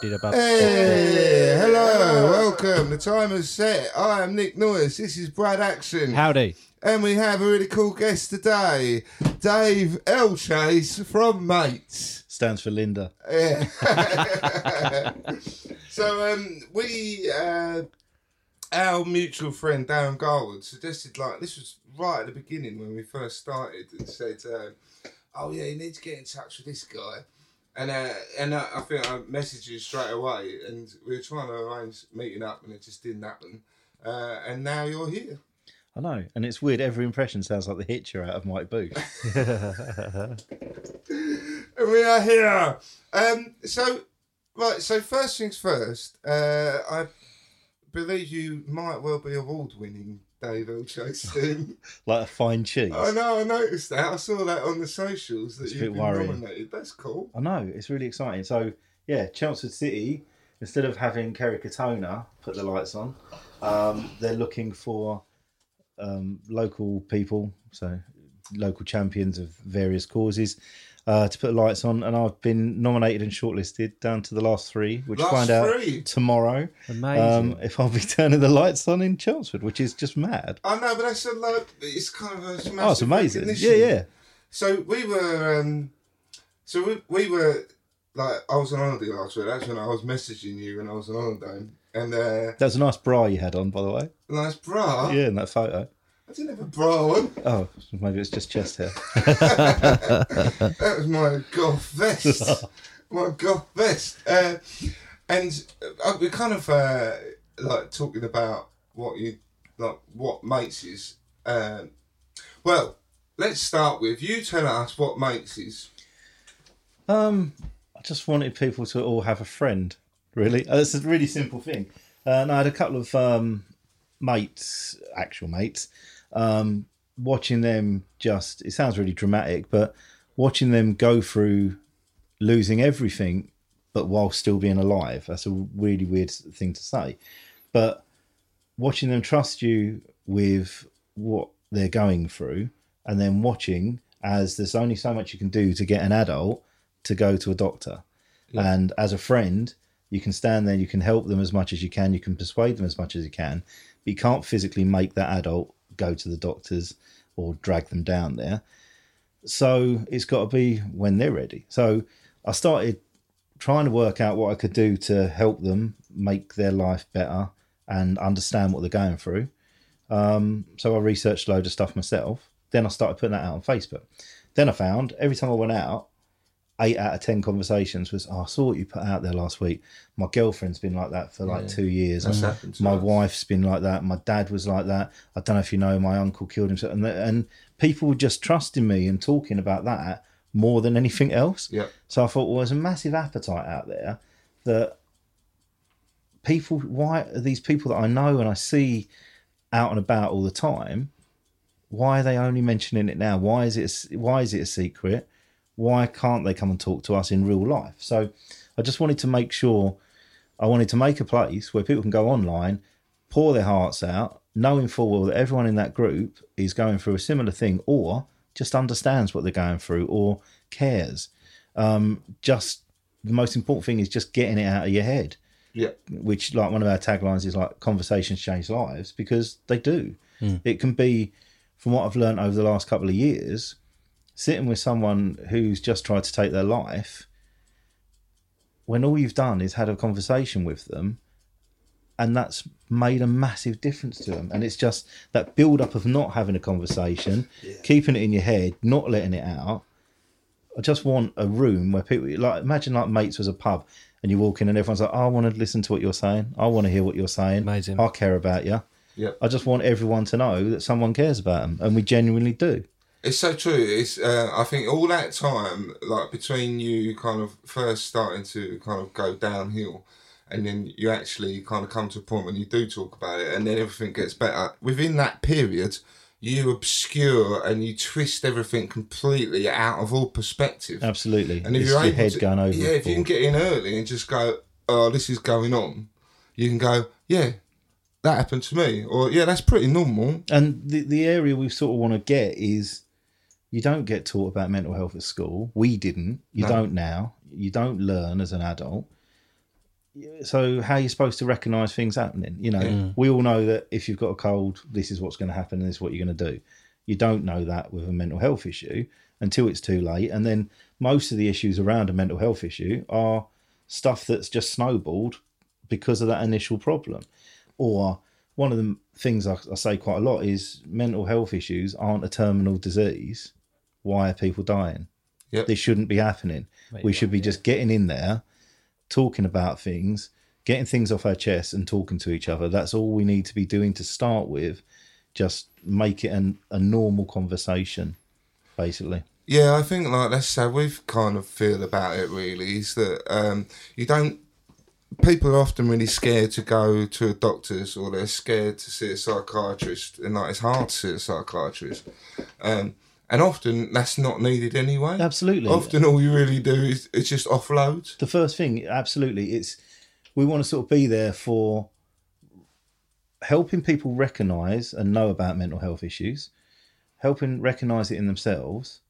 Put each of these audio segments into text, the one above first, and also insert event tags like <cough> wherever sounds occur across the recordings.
Hey, hello, welcome. The time is set. I am Nick Noyes. This is Brad Action. Howdy. And we have a really cool guest today, Dave L. Chase from Mates. Stands for Linda. Yeah. <laughs> so um, we, uh, our mutual friend Darren Garwood suggested like this was right at the beginning when we first started and said, uh, "Oh yeah, you need to get in touch with this guy." And uh, and uh, I think I messaged you straight away, and we were trying to arrange meeting up, and it just didn't happen. Uh, and now you're here. I know, and it's weird. Every impression sounds like the hitcher out of Mighty Boosh. <laughs> <laughs> And we are here. Um, so, right. So first things first. Uh, I believe you might well be award-winning Dave soon. <laughs> like a fine cheese. I know. I noticed that. I saw that on the socials that It's you've been worrying. nominated. That's cool. I know, it's really exciting. So, yeah, Chelmsford City, instead of having Kerry Katona put the lights on, um, they're looking for um, local people, so local champions of various causes, uh, to put the lights on. And I've been nominated and shortlisted down to the last three, which Last find out three? tomorrow Amazing. um, if I'll be <laughs> turning the lights on in Chelmsford, which is just mad. I know, but that's a like. It's kind of a massive Oh, it's amazing. Yeah, yeah. So we were, um, so we, we were like, I was on holiday last week. That's when I was messaging you when I was on holiday, and uh, That was a nice bra you had on, by the way. nice bra. Yeah, in that photo. I didn't have a bra on. Oh, maybe it's just chest hair. <laughs> That was my golf vest. <laughs> my golf vest. Uh, and uh, we're kind of uh, like talking about what you like, what mates is. Um, well, let's start with you. Tell us what mates is. Um, I just wanted people to all have a friend. Really, uh, it's a really simple thing. Uh, and I had a couple of um, mates, actual mates, um, watching them. Just it sounds really dramatic, but watching them go through losing everything, but while still being alive. That's a really weird thing to say, but watching them trust you with what they're going through, and then watching as there's only so much you can do to get an adult to go to a doctor. And as a friend, you can stand there, you can help them as much as you can, you can persuade them as much as you can, but you can't physically make that adult go to the doctors or drag them down there. So it's got to be when they're ready. So I started trying to work out what I could do to help them make their life better and understand what they're going through. Um, so I researched a load of stuff myself. Then I started putting that out on Facebook. Then I found every time I went out, eight out of ten conversations was, oh, I saw what you put out there last week. My girlfriend's been like that for like two years. That's and happened to my us. wife's been like that. My dad was like that. I don't know if you know, my uncle killed himself. And, and people were just trusting me and talking about that more than anything else. Yeah. So I thought, well, there's a massive appetite out there that people, why are these people that I know and I see out and about all the time, why are they only mentioning it now? Why is it? Why is it a secret? Why can't they come and talk to us in real life? So I just wanted to make sure. I wanted to make a place where people can go online, pour their hearts out, knowing full well that everyone in that group is going through a similar thing, or just understands what they're going through, or cares. Um, just the most important thing is just getting it out of your head Yeah. which like one of our taglines is like conversations change lives because they do. It can be, from what I've learned over the last couple of years, sitting with someone who's just tried to take their life, when all you've done is had a conversation with them, and that's made a massive difference to them. And it's just that build up of not having a conversation, keeping it in your head, not letting it out. I just want a room where people like imagine like mates was a pub and you walk in and everyone's like, oh, I want to listen to what you're saying. I want to hear what you're saying. Amazing. I care about you. Yeah. I just want everyone to know that someone cares about them, and we genuinely do. It's so true. It's uh, I think all that time, like between you kind of first starting to kind of go downhill, and then you actually kind of come to a point when you do talk about it, and then everything gets better. Within that period, you obscure and you twist everything completely out of all perspective. Absolutely. And if it's you're your able head to, going over. yeah, if you can get in early and just go, oh, this is going on, you can go, yeah, that happened to me, or yeah, that's pretty normal. And the, the area we sort of want to get is you don't get taught about mental health at school. We didn't. You No. don't now. You don't learn as an adult. So how are you supposed to recognise things happening? You know, mm. we all know that if you've got a cold, this is what's going to happen and this is what you're going to do. You don't know that with a mental health issue until it's too late. And then most of the issues around a mental health issue are stuff that's just snowballed because of that initial problem. Or one of the things I, I say quite a lot is mental health issues aren't a terminal disease. Why are people dying? Yep. This shouldn't be happening. we should be just getting in there, talking about things, getting things off our chest, and talking to each other. That's all we need to be doing to start with. Just make it an, a normal conversation, basically. Yeah, I think like that's how we've kind of feel about it. Really, is that um, you don't. People are often really scared to go to a doctor's, or they're scared to see a psychiatrist, and like it's hard to see a psychiatrist. Um, and often that's not needed anyway. Absolutely. Often all you really do is, it's just offload. the first thing absolutely it's we want to sort of be there for helping people recognize and know about mental health issues helping recognize it in themselves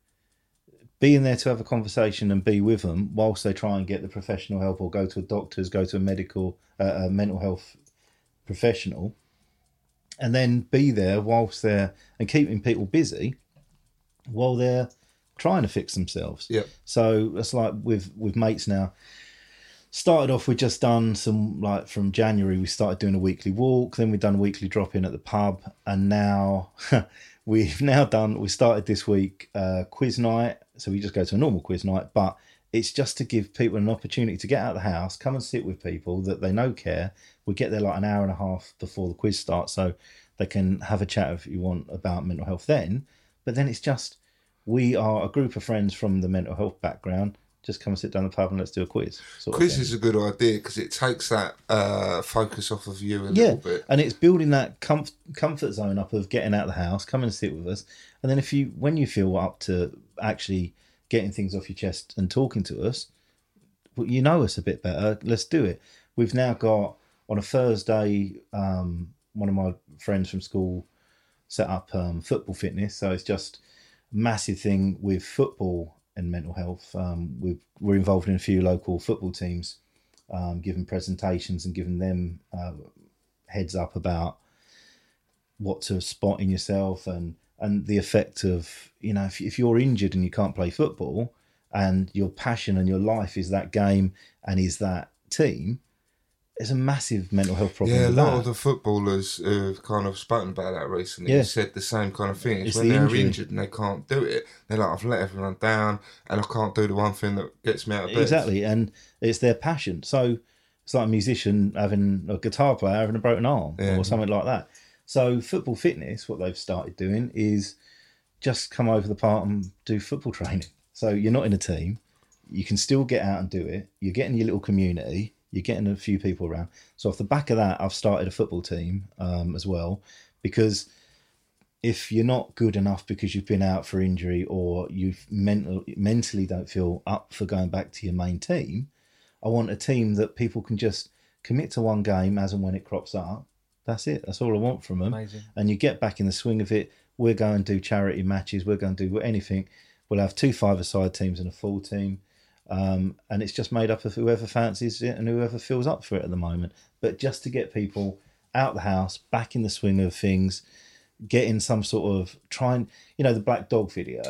being there to have a conversation and be with them whilst they try and get the professional help or go to a doctor's go to a medical uh, a mental health professional and then be there whilst they're and keeping people busy while they're trying to fix themselves Yeah. so it's like with with mates now started off with just done some like from January we started doing a weekly walk, then we've done a weekly drop in at the pub, and now <laughs> we've now done we started this week uh, quiz night. So we just go to a normal quiz night, but it's just to give people an opportunity to get out of the house, come and sit with people that they know care. We get there like an hour and a half before the quiz starts, so they can have a chat if you want about mental health then. But then it's just we are a group of friends from the mental health background. Just come and sit down the pub and let's do a quiz. Quiz is a good idea because it takes that uh, focus off of you a yeah, little bit. and it's building that comf- comfort zone up of getting out of the house, come and sit with us, and then if you when you feel up to actually getting things off your chest and talking to us, well, you know us a bit better. Let's do it. We've now got on a Thursday. Um, one of my friends from school set up um, football fitness, so it's just massive thing with football and mental health. Um, we've, we're involved in a few local football teams, um, giving presentations and giving them uh, heads up about what to spot in yourself and and the effect of you know if, if you're injured and you can't play football and your passion and your life is that game and is that team there's a massive mental health problem Yeah, a lot that. of the footballers have kind of spoken about that recently. Yeah. Said the same kind of thing. It's, It's when the they're injury. injured and they can't do it. They're like, I've let everyone down, and I can't do the one thing that gets me out of bed. exactly and it's their passion so it's like a musician having a guitar player having a broken arm Yeah. or something like that so football fitness what they've started doing is just come over the park and do football <laughs> training So you're not in a team. You can still get out and do it. You're getting your little community. You're getting a few people around. So off the back of that, I've started a football team um, as well, because if you're not good enough because you've been out for injury or you've mental, mentally don't feel up for going back to your main team, I want a team that people can just commit to one game as and when it crops up. That's it. That's all I want from them. Amazing. And you get back in the swing of it. We're going to do charity matches. We're going to do anything. We'll have two five-a-side teams and a full team. Um, and it's just made up of whoever fancies it and whoever feels up for it at the moment. But just to get people out the house, back in the swing of things, getting some sort of trying, you know, the Black Dog video,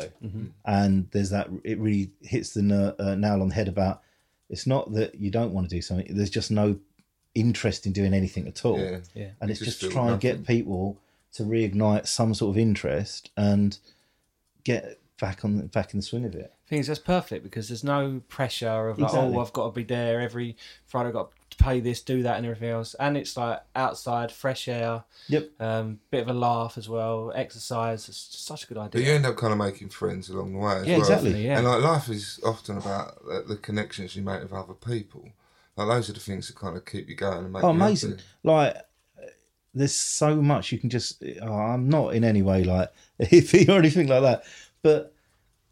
and there's that. It really hits the ner- uh, nail on the head about. It's not that you don't want to do something. There's just no interest in doing anything at all. Yeah. Yeah. And You it's just just to feel try and get people to reignite some sort of interest and get back on back in the swing of it. Thing is that's perfect because there's no pressure of like Exactly. oh I've got to be there every Friday I've got to pay this do that and everything else and it's like outside fresh air Yep. um bit of a laugh as well exercise it's such a good idea. But idea you end up kind of making friends along the way as yeah well. exactly. yeah And like life is often about the, the connections you make with other people. Like those are the things that kind of keep you going and make Oh, you amazing! happy. Like, there's so much you can just. Oh, I'm not in any way like <laughs> hippie or anything like that, but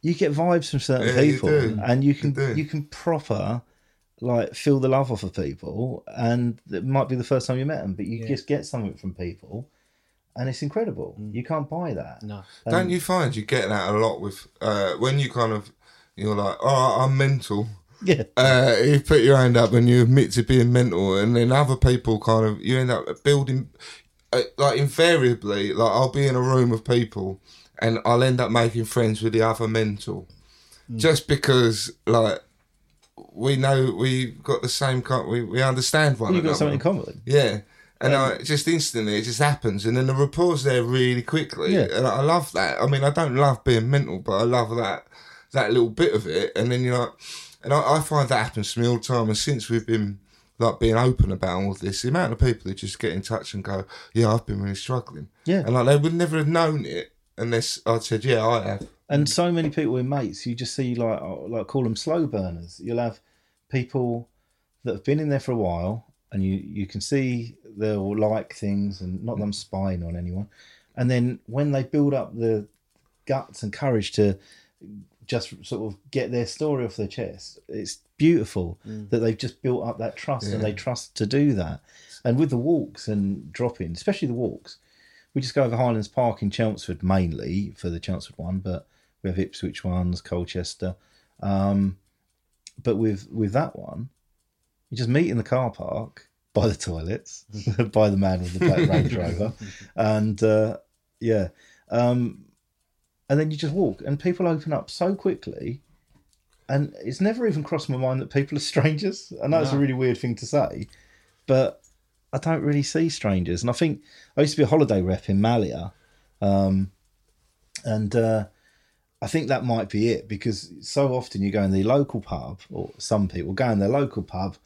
you get vibes from certain Yeah, you people, do. and you can do. you can proper like feel the love off of people, and it might be the first time you met them, but you Yeah. just get something from people, and it's incredible. You can't buy that. no Don't you find you get that a lot with uh, when you kind of you're like, oh, I'm mental. <laughs> Yeah, Uh, you put your hand up and you admit to being mental, and then other people kind of you end up building uh, like invariably. Like I'll be in a room of people, and I'll end up making friends with the other mental, Mm. just because like we know we've got the same kind. We we understand one you've got something in common. Yeah. And I, just instantly, it just happens, and then the rapport's there really quickly, Yeah. and I love that. I mean, I don't love being mental, but I love that that little bit of it. And then you're like, and I, I find that happens to me all the time. And since we've been like being open about all this, the amount of people who just get in touch and go, "Yeah, I've been really struggling," Yeah. and like they would never have known it unless I'd said, "Yeah, I have." and mm. so many people with mates you just see like uh, like call them slow burners. You'll have people that have been in there for a while and you you can see they'll like things and not them mm. spying on anyone. And then when they build up the guts and courage to just sort of get their story off their chest it's beautiful mm. that they've just built up that trust and they trust to do that. And with the walks and drop-in especially the walks we just go over Hylands Park in Chelmsford mainly for the Chelmsford one, but we have Ipswich ones, Colchester. Um, but with with that one, you just meet in the car park <laughs> by the toilets, <laughs> by the man with the black Range Rover, <laughs> and uh, yeah, um, and then you just walk, and people open up so quickly. And it's never even crossed my mind that people are strangers. I know it's a really weird thing to say, but I don't really see strangers. And I think I used to be a holiday rep in Malia, um, and uh, I think that might be it because so often you go in the local pub, or some people go in their local pub,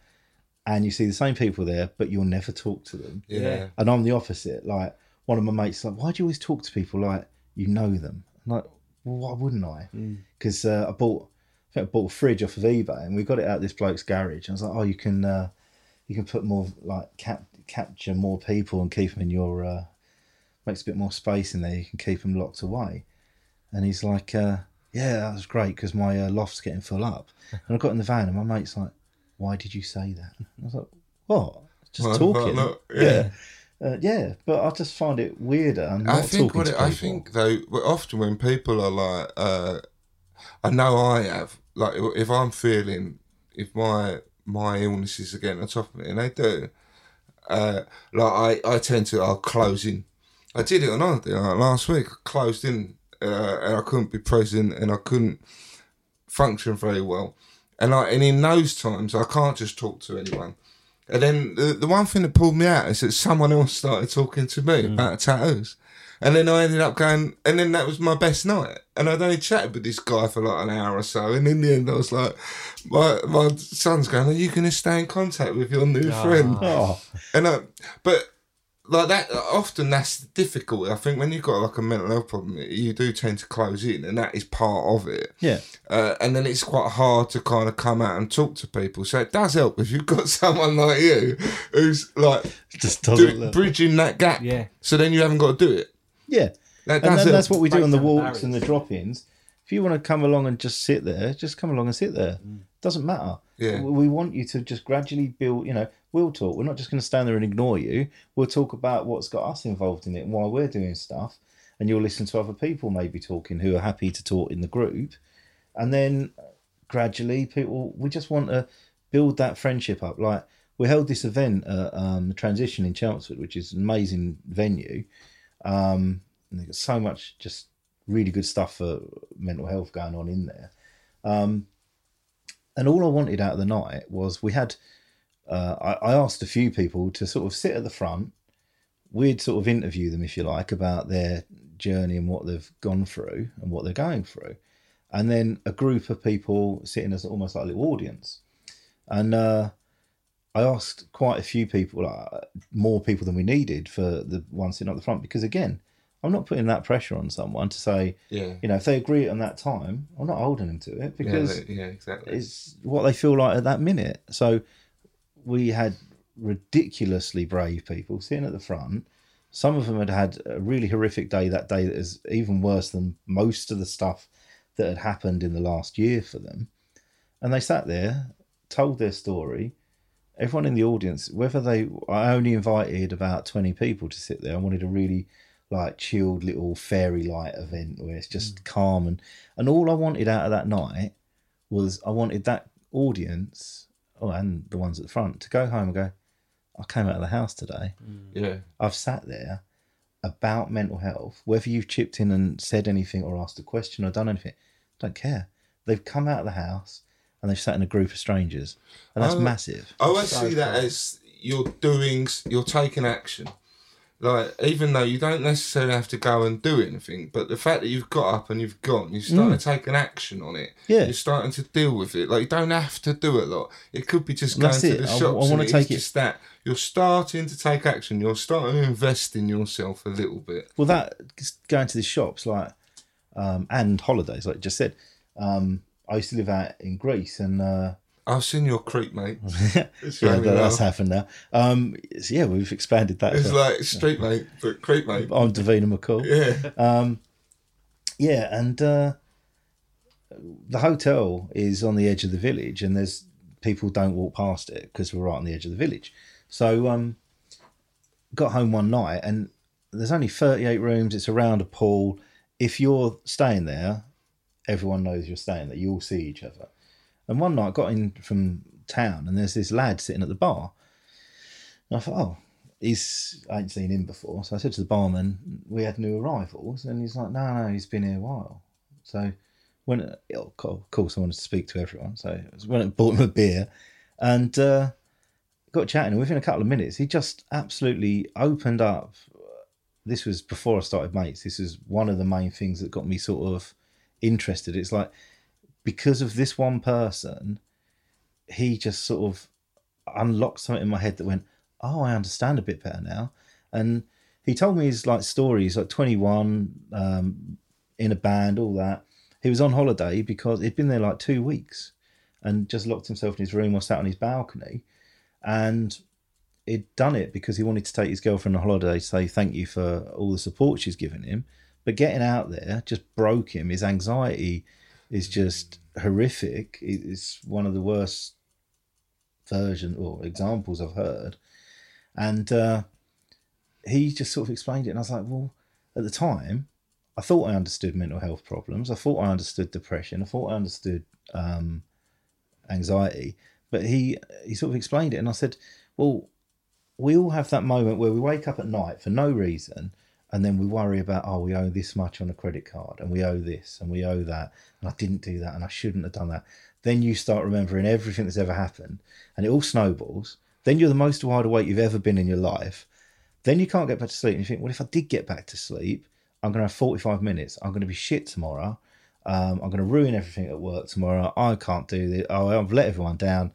and you see the same people there, but you'll never talk to them. Yeah. And I'm the opposite. Like one of my mates, like, why do you always talk to people like you know them? I'm like, well, why wouldn't I? Because uh, I bought, I think I bought a fridge off of eBay, and we got it out of this bloke's garage. And I was like, oh, you can, uh, you can put more like cap- capture more people and keep them in your, uh, makes a bit more space in there. You can keep them locked away. And he's like, uh, yeah, that was great because my uh, loft's getting full up. <laughs> And I got in the van, and my mate's like, why did you say that? I was like, what? Just Well, talking. well, look, yeah. yeah. Uh, yeah, but I just find it weirder. I'm not I think talking it. I think though, often when people are like, uh, I know I have, like if I'm feeling, if my my illnesses are getting on top of me, and they do, uh, like I, I tend to, I'll close in. I did it on holiday like last week. I closed in, uh, and I couldn't be present, and I couldn't function very well. And I, and in those times, I can't just talk to anyone. And then the, the one thing that pulled me out is that someone else started talking to me about tattoos. And then I ended up going, and then that was my best night. And I'd only chatted with this guy for like an hour or so. And in the end, I was like, my, my son's going, Are you going to stay in contact with your new friend? Oh, And I, but like that often that's the difficulty. I think when you've got like a mental health problem, you do tend to close in, and that is part of it. Yeah. Uh, and then it's quite hard to kind of come out and talk to people. So it does help if you've got <laughs> someone like you who's like Just doesn't do, look. bridging that gap. Yeah. So then you haven't got to do it. Yeah. That And then that's what we do on the walks and the drop ins. If you want to come along and just sit there, just come along and sit there. Doesn't matter. Yeah. We want you to just gradually build, you know, we'll talk. We're not just going to stand there and ignore you. We'll talk about what's got us involved in it and why we're doing stuff. And you'll listen to other people maybe talking who are happy to talk in the group. And then gradually, people, we just want to build that friendship up. Like, we held this event at um, the Transition in Chelmsford, which is an amazing venue. Um, got so much just really good stuff for mental health going on in there. Um, and all I wanted out of the night was we had, uh, I, I asked a few people to sort of sit at the front. We'd sort of interview them, if you like, about their journey and what they've gone through and what they're going through. And then a group of people sitting as almost like a little audience. And uh, I asked quite a few people, uh, more people than we needed for the one sitting at the front, because again, I'm not putting that pressure on someone to say, yeah. you know, if they agree on that time, I'm not holding them to it because yeah, yeah, exactly. it's what they feel like at that minute. So we had ridiculously brave people sitting at the front. Some of them had had a really horrific day that day that is even worse than most of the stuff that had happened in the last year for them. And they sat there, told their story. Everyone in the audience, whether they, I only invited about 20 people to sit there. I wanted a really like chilled little fairy light event where it's just mm. calm and, and all I wanted out of that night was I wanted that audience, oh, and the ones at the front, to go home and go, I came out of the house today. Mm. yeah. I've sat there about mental health, whether you've chipped in and said anything or asked a question or done anything, don't care. They've come out of the house and they've sat in a group of strangers, and that's Oh. massive. I always see that as you're doing, you're taking action. Like, even though you don't necessarily have to go and do anything, but the fact that you've got up and you've gone, you're starting to take an action on it. Mm. Yeah. You're starting to deal with it. Like, you don't have to do a lot. It could be just going to it. the I- I wanna take it's it- just that you're starting to take action. You're starting to invest in yourself a little bit. Well, that going to the shops like um, and holidays, like you just said. Um, I used to live out in Greece, and uh, I've seen your creep, mate. <laughs> yeah, that, that's happened now. Um, so yeah, we've expanded that. It's as like street mate, but creep mate. I'm Davina McCall. Yeah. Yeah, and uh, the hotel is on the edge of the village, and there's people don't walk past it because we're right on the edge of the village. So, um, got home one night, and there's only 38 rooms. It's around a pool. If you're staying there, everyone knows you're staying there. You all see each other. And one night, I got in from town, and there's this lad sitting at the bar. And I thought, oh, he's I ain't seen him before. So I said to the barman, we had new arrivals, and he's like, no, no, he's been here a while. So when of course I wanted to speak to everyone, so I went and bought him a beer, and uh, got chatting. And within a couple of minutes, he just absolutely opened up. This was before I started mates. This is one of the main things that got me sort of interested. It's like because of this one person, he just sort of unlocked something in my head that went, "Oh, I understand a bit better now." And he told me his like stories, like twenty one, um, in a band, all that. He was on holiday because he'd been there like two weeks, and just locked himself in his room or sat on his balcony, and he'd done it because he wanted to take his girlfriend on holiday to say thank you for all the support she's given him. But getting out there just broke him. His anxiety is just horrific. It's one of the worst version or examples I've heard. And uh, he just sort of explained it, and I was like, well, at the time, I thought I understood mental health problems. I thought I understood depression. I thought I understood um, anxiety. But he he sort of explained it, and I said, well, we all have that moment where we wake up at night for no reason, and then we worry about, oh, we owe this much on a credit card, and we owe this, and we owe that, and I didn't do that, and I shouldn't have done that. Then you start remembering everything that's ever happened, and it all snowballs. Then you're the most wide awake you've ever been in your life. Then you can't get back to sleep, and you think, well, if I did get back to sleep, I'm going to have 45 minutes. I'm going to be shit tomorrow. Um, I'm going to ruin everything at work tomorrow. I can't do this. Oh, I've let everyone down.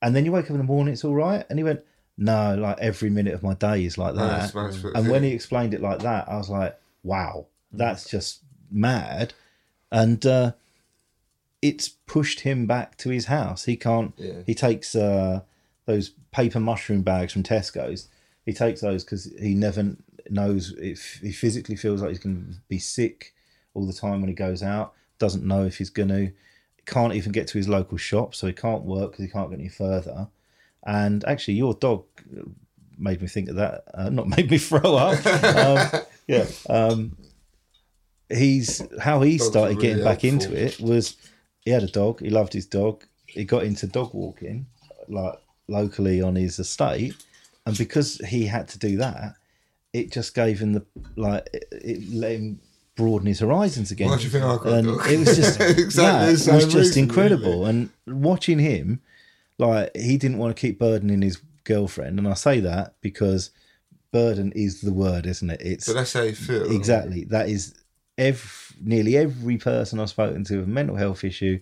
And then you wake up in the morning, it's all right. And he went, no, like every minute of my day is like that. that's- that's and when he explained it like that, I was like, wow, that's just mad. And uh, it's pushed him back to his house. He can't, Yeah. he takes uh, those paper mushroom bags from Tesco's. He takes those because he never knows if he physically feels like he's going to be sick all the time when he goes out. Doesn't know if he's going to. Can't even get to his local shop, so he can't work because he can't get any further. And actually, your dog made me think of that. Uh, not <laughs> made me throw up. um, yeah. Um, he's how he Dogs started getting back helpful. into it was he had a dog. He loved his dog. He got into dog walking, like locally on his estate, and because he had to do that, it just gave him the like it, it let him broaden his horizons again. Why do you think I got and dog? it was just <laughs> Exactly that the was just reason, incredible. And watching him, like he didn't want to keep burdening his girlfriend, and I say that because burden is the word, isn't it? It's But that's how you feel. exactly that is every, nearly every person I've spoken to with a mental health issue.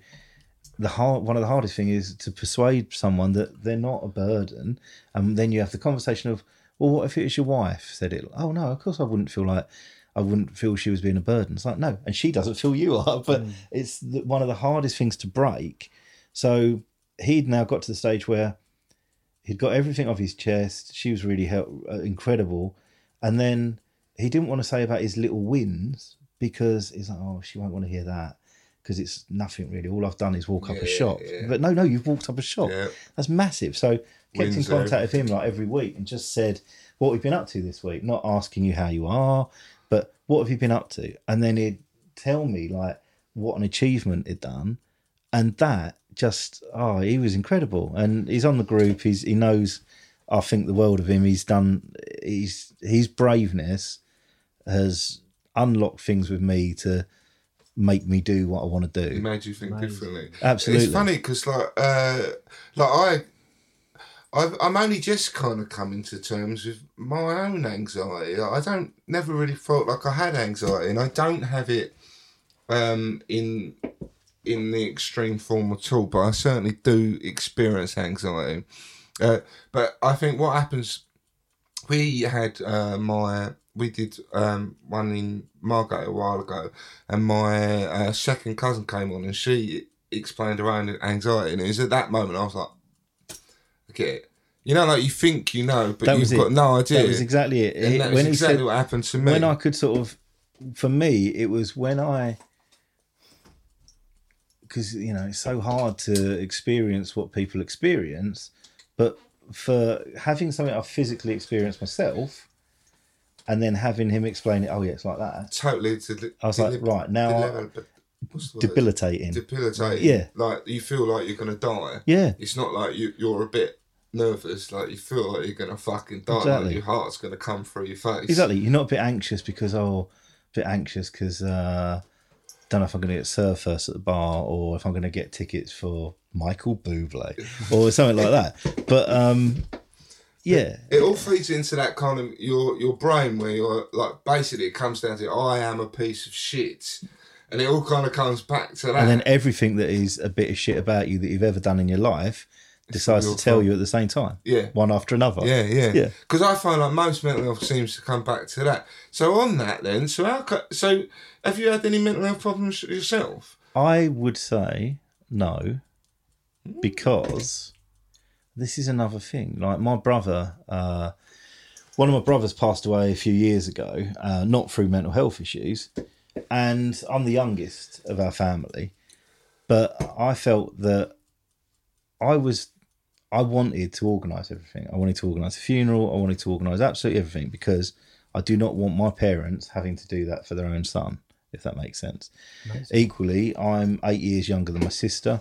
The hard one of the hardest thing is to persuade someone that they're not a burden, and then you have the conversation of, well, what if it was your wife said it? Oh no, of course I wouldn't feel like I wouldn't feel she was being a burden. It's like no, and she doesn't feel you are, <laughs> but mm. it's the, one of the hardest things to break. So he'd now got to the stage where he'd got everything off his chest. She was really help, uh, incredible, and then he didn't want to say about his little wins because he's like, oh, she won't want to hear that because it's nothing really. All I've done is walk up a shop. yeah. But no, no, you've walked up a shop. Yeah. That's massive. So kept in contact with him like every week and just said what we've been up to this week. Not asking you how you are, but what have you been up to? And then he'd tell me like what an achievement he'd done, and that just oh, he was incredible. And he's on the group. He's he knows. I think the world of him. He's done. He's his braveness has unlocked things with me to make me do what I want to It do. made you think differently. Absolutely. It's funny because like uh, like I. I've, I'm only just kind of coming to terms with my own anxiety. I don't never really felt like I had anxiety, and I don't have it um, in in the extreme form at all. But I certainly do experience anxiety. Uh, but I think what happens, we had uh, my we did um, one in Margate a while ago, and my uh, second cousin came on, and she explained her own anxiety, and it was at that moment I was like, get it. You know, like you think you know, but you've got no idea. That was exactly it. And He- that was when he exactly said- what happened to me. when I could sort of, for me, it was when I, because you know it's so hard to experience what people experience, but for having something I physically experienced myself, and then having him explain it, oh yeah, it's like that, totally. To, I was like, right, now I- what's the word? debilitating. debilitating. Yeah. Like you feel like you're gonna die. Yeah. It's not like you you're a bit nervous. Like you feel like you're gonna fucking die. Exactly. Like your heart's gonna come through your face. Exactly. You're not a bit anxious because oh, a bit anxious because uh, don't know if I'm going to get served first at the bar or if I'm going to get tickets for Michael Bublé <laughs> or something like that. But um, yeah, It all feeds into that kind of your your brain where you're like basically it comes down to I am a piece of shit, and it all kind of comes back to that. and then everything that is a bit of shit about you that you've ever done in your life decides to tell you at the same time. Yeah. one after another. Yeah, yeah, Yeah. Because I find like most mental health seems to come back to that. So on that, then, so how? So have you had any mental health problems yourself? I would say no, because this is another thing. Like my brother, uh, one of my brothers passed away a few years ago, uh, not through mental health issues, and I'm the youngest of our family. But I felt that I was, I wanted to organise everything. I wanted to organise a funeral. I wanted to organise absolutely everything because I do not want my parents having to do that for their own son, if that makes sense. Equally, I'm eight years younger than my sister,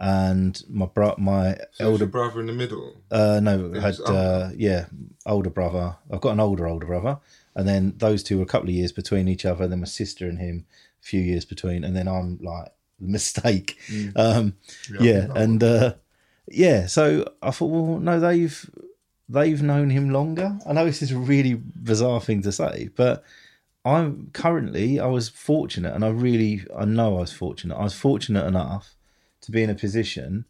and my bro, my So elder your brother in the middle. uh, no, It had uh, yeah, older brother. I've got an older older brother, and then those two were a couple of years between each other. Then my sister and him, a few years between, and then I'm like the <laughs> mistake. Um, yeah, and uh, yeah, so I thought, well, no, they've they've known him longer. I know this is a really bizarre thing to say, but I'm currently I was fortunate, and I really I know I was fortunate. I was fortunate enough to be in a position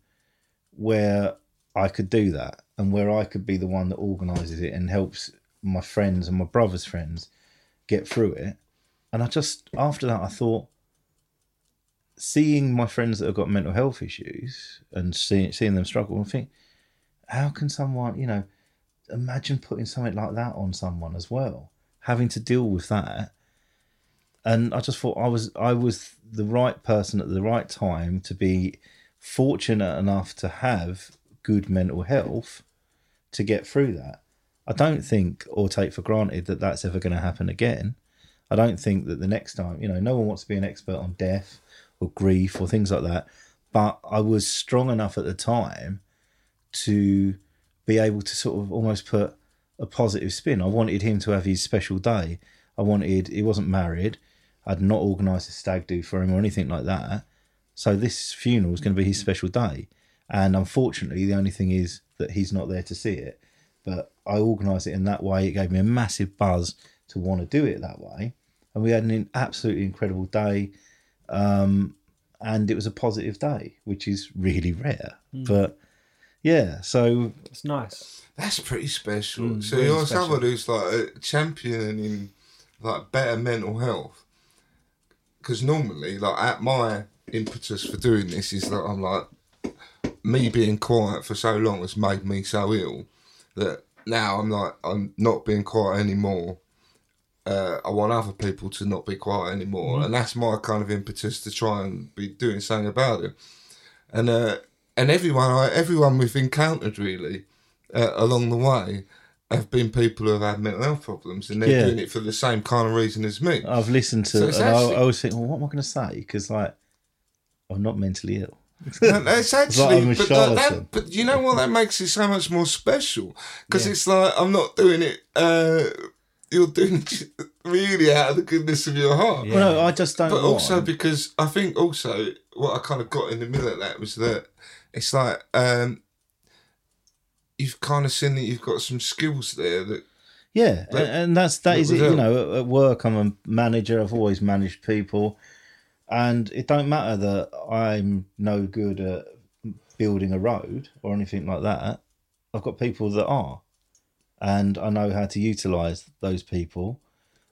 where I could do that, and where I could be the one that organises it and helps my friends and my brother's friends get through it. And I just after that, I thought, seeing my friends that have got mental health issues and seeing seeing them struggle, I think, how can someone, you know, imagine putting something like that on someone as well, having to deal with that. And I just thought I was I was the right person at the right time to be fortunate enough to have good mental health to get through that. I don't think or take for granted that that's ever going to happen again. I don't think that the next time, you know, no one wants to be an expert on death or grief or things like that. But I was strong enough at the time to be able to sort of almost put a positive spin. I wanted him to have his special day. I wanted, he wasn't married. I'd not organised a stag do for him or anything like that. So this funeral was going to be his special day. And unfortunately, the only thing is that he's not there to see it. But I organised it in that way. It gave me a massive buzz to want to do it that way. And we had an absolutely incredible day. Um, and it was a positive day, which is really rare. But yeah, so It's nice. That's pretty special. Mm, so really you're special. someone who's like a champion in like better mental health. Because normally, like at my impetus for doing this is that I'm like me being quiet for so long has made me so ill that now I'm like I'm not being quiet anymore. Uh, I want other people to not be quiet anymore, Mm-hmm. and that's my kind of impetus to try and be doing something about it. And uh, and everyone I, everyone we've encountered really uh, along the way have been people who have had mental health problems, and they're Yeah. doing it for the same kind of reason as me. I've listened to, So and it's I, actually- I always think, well, what am I going to say? Because like, I'm not mentally ill. <laughs> No, It's <laughs> actually, but, like, charlatan. that, but you know what? That makes it so much more special because it's like I'm not doing it. Uh, you're doing <laughs> really out of the goodness of your heart. Yeah. Well, no, I just don't. But also because I think also what I kind of got in the middle of that was that it's like um, you've kind of seen that you've got some skills there that Yeah, Like, and, that's that what is it. You know, at, at work, I'm a manager. I've always managed people, and it don't matter that I'm no good at building a road or anything like that. I've got people that are, and I know how to utilize those people,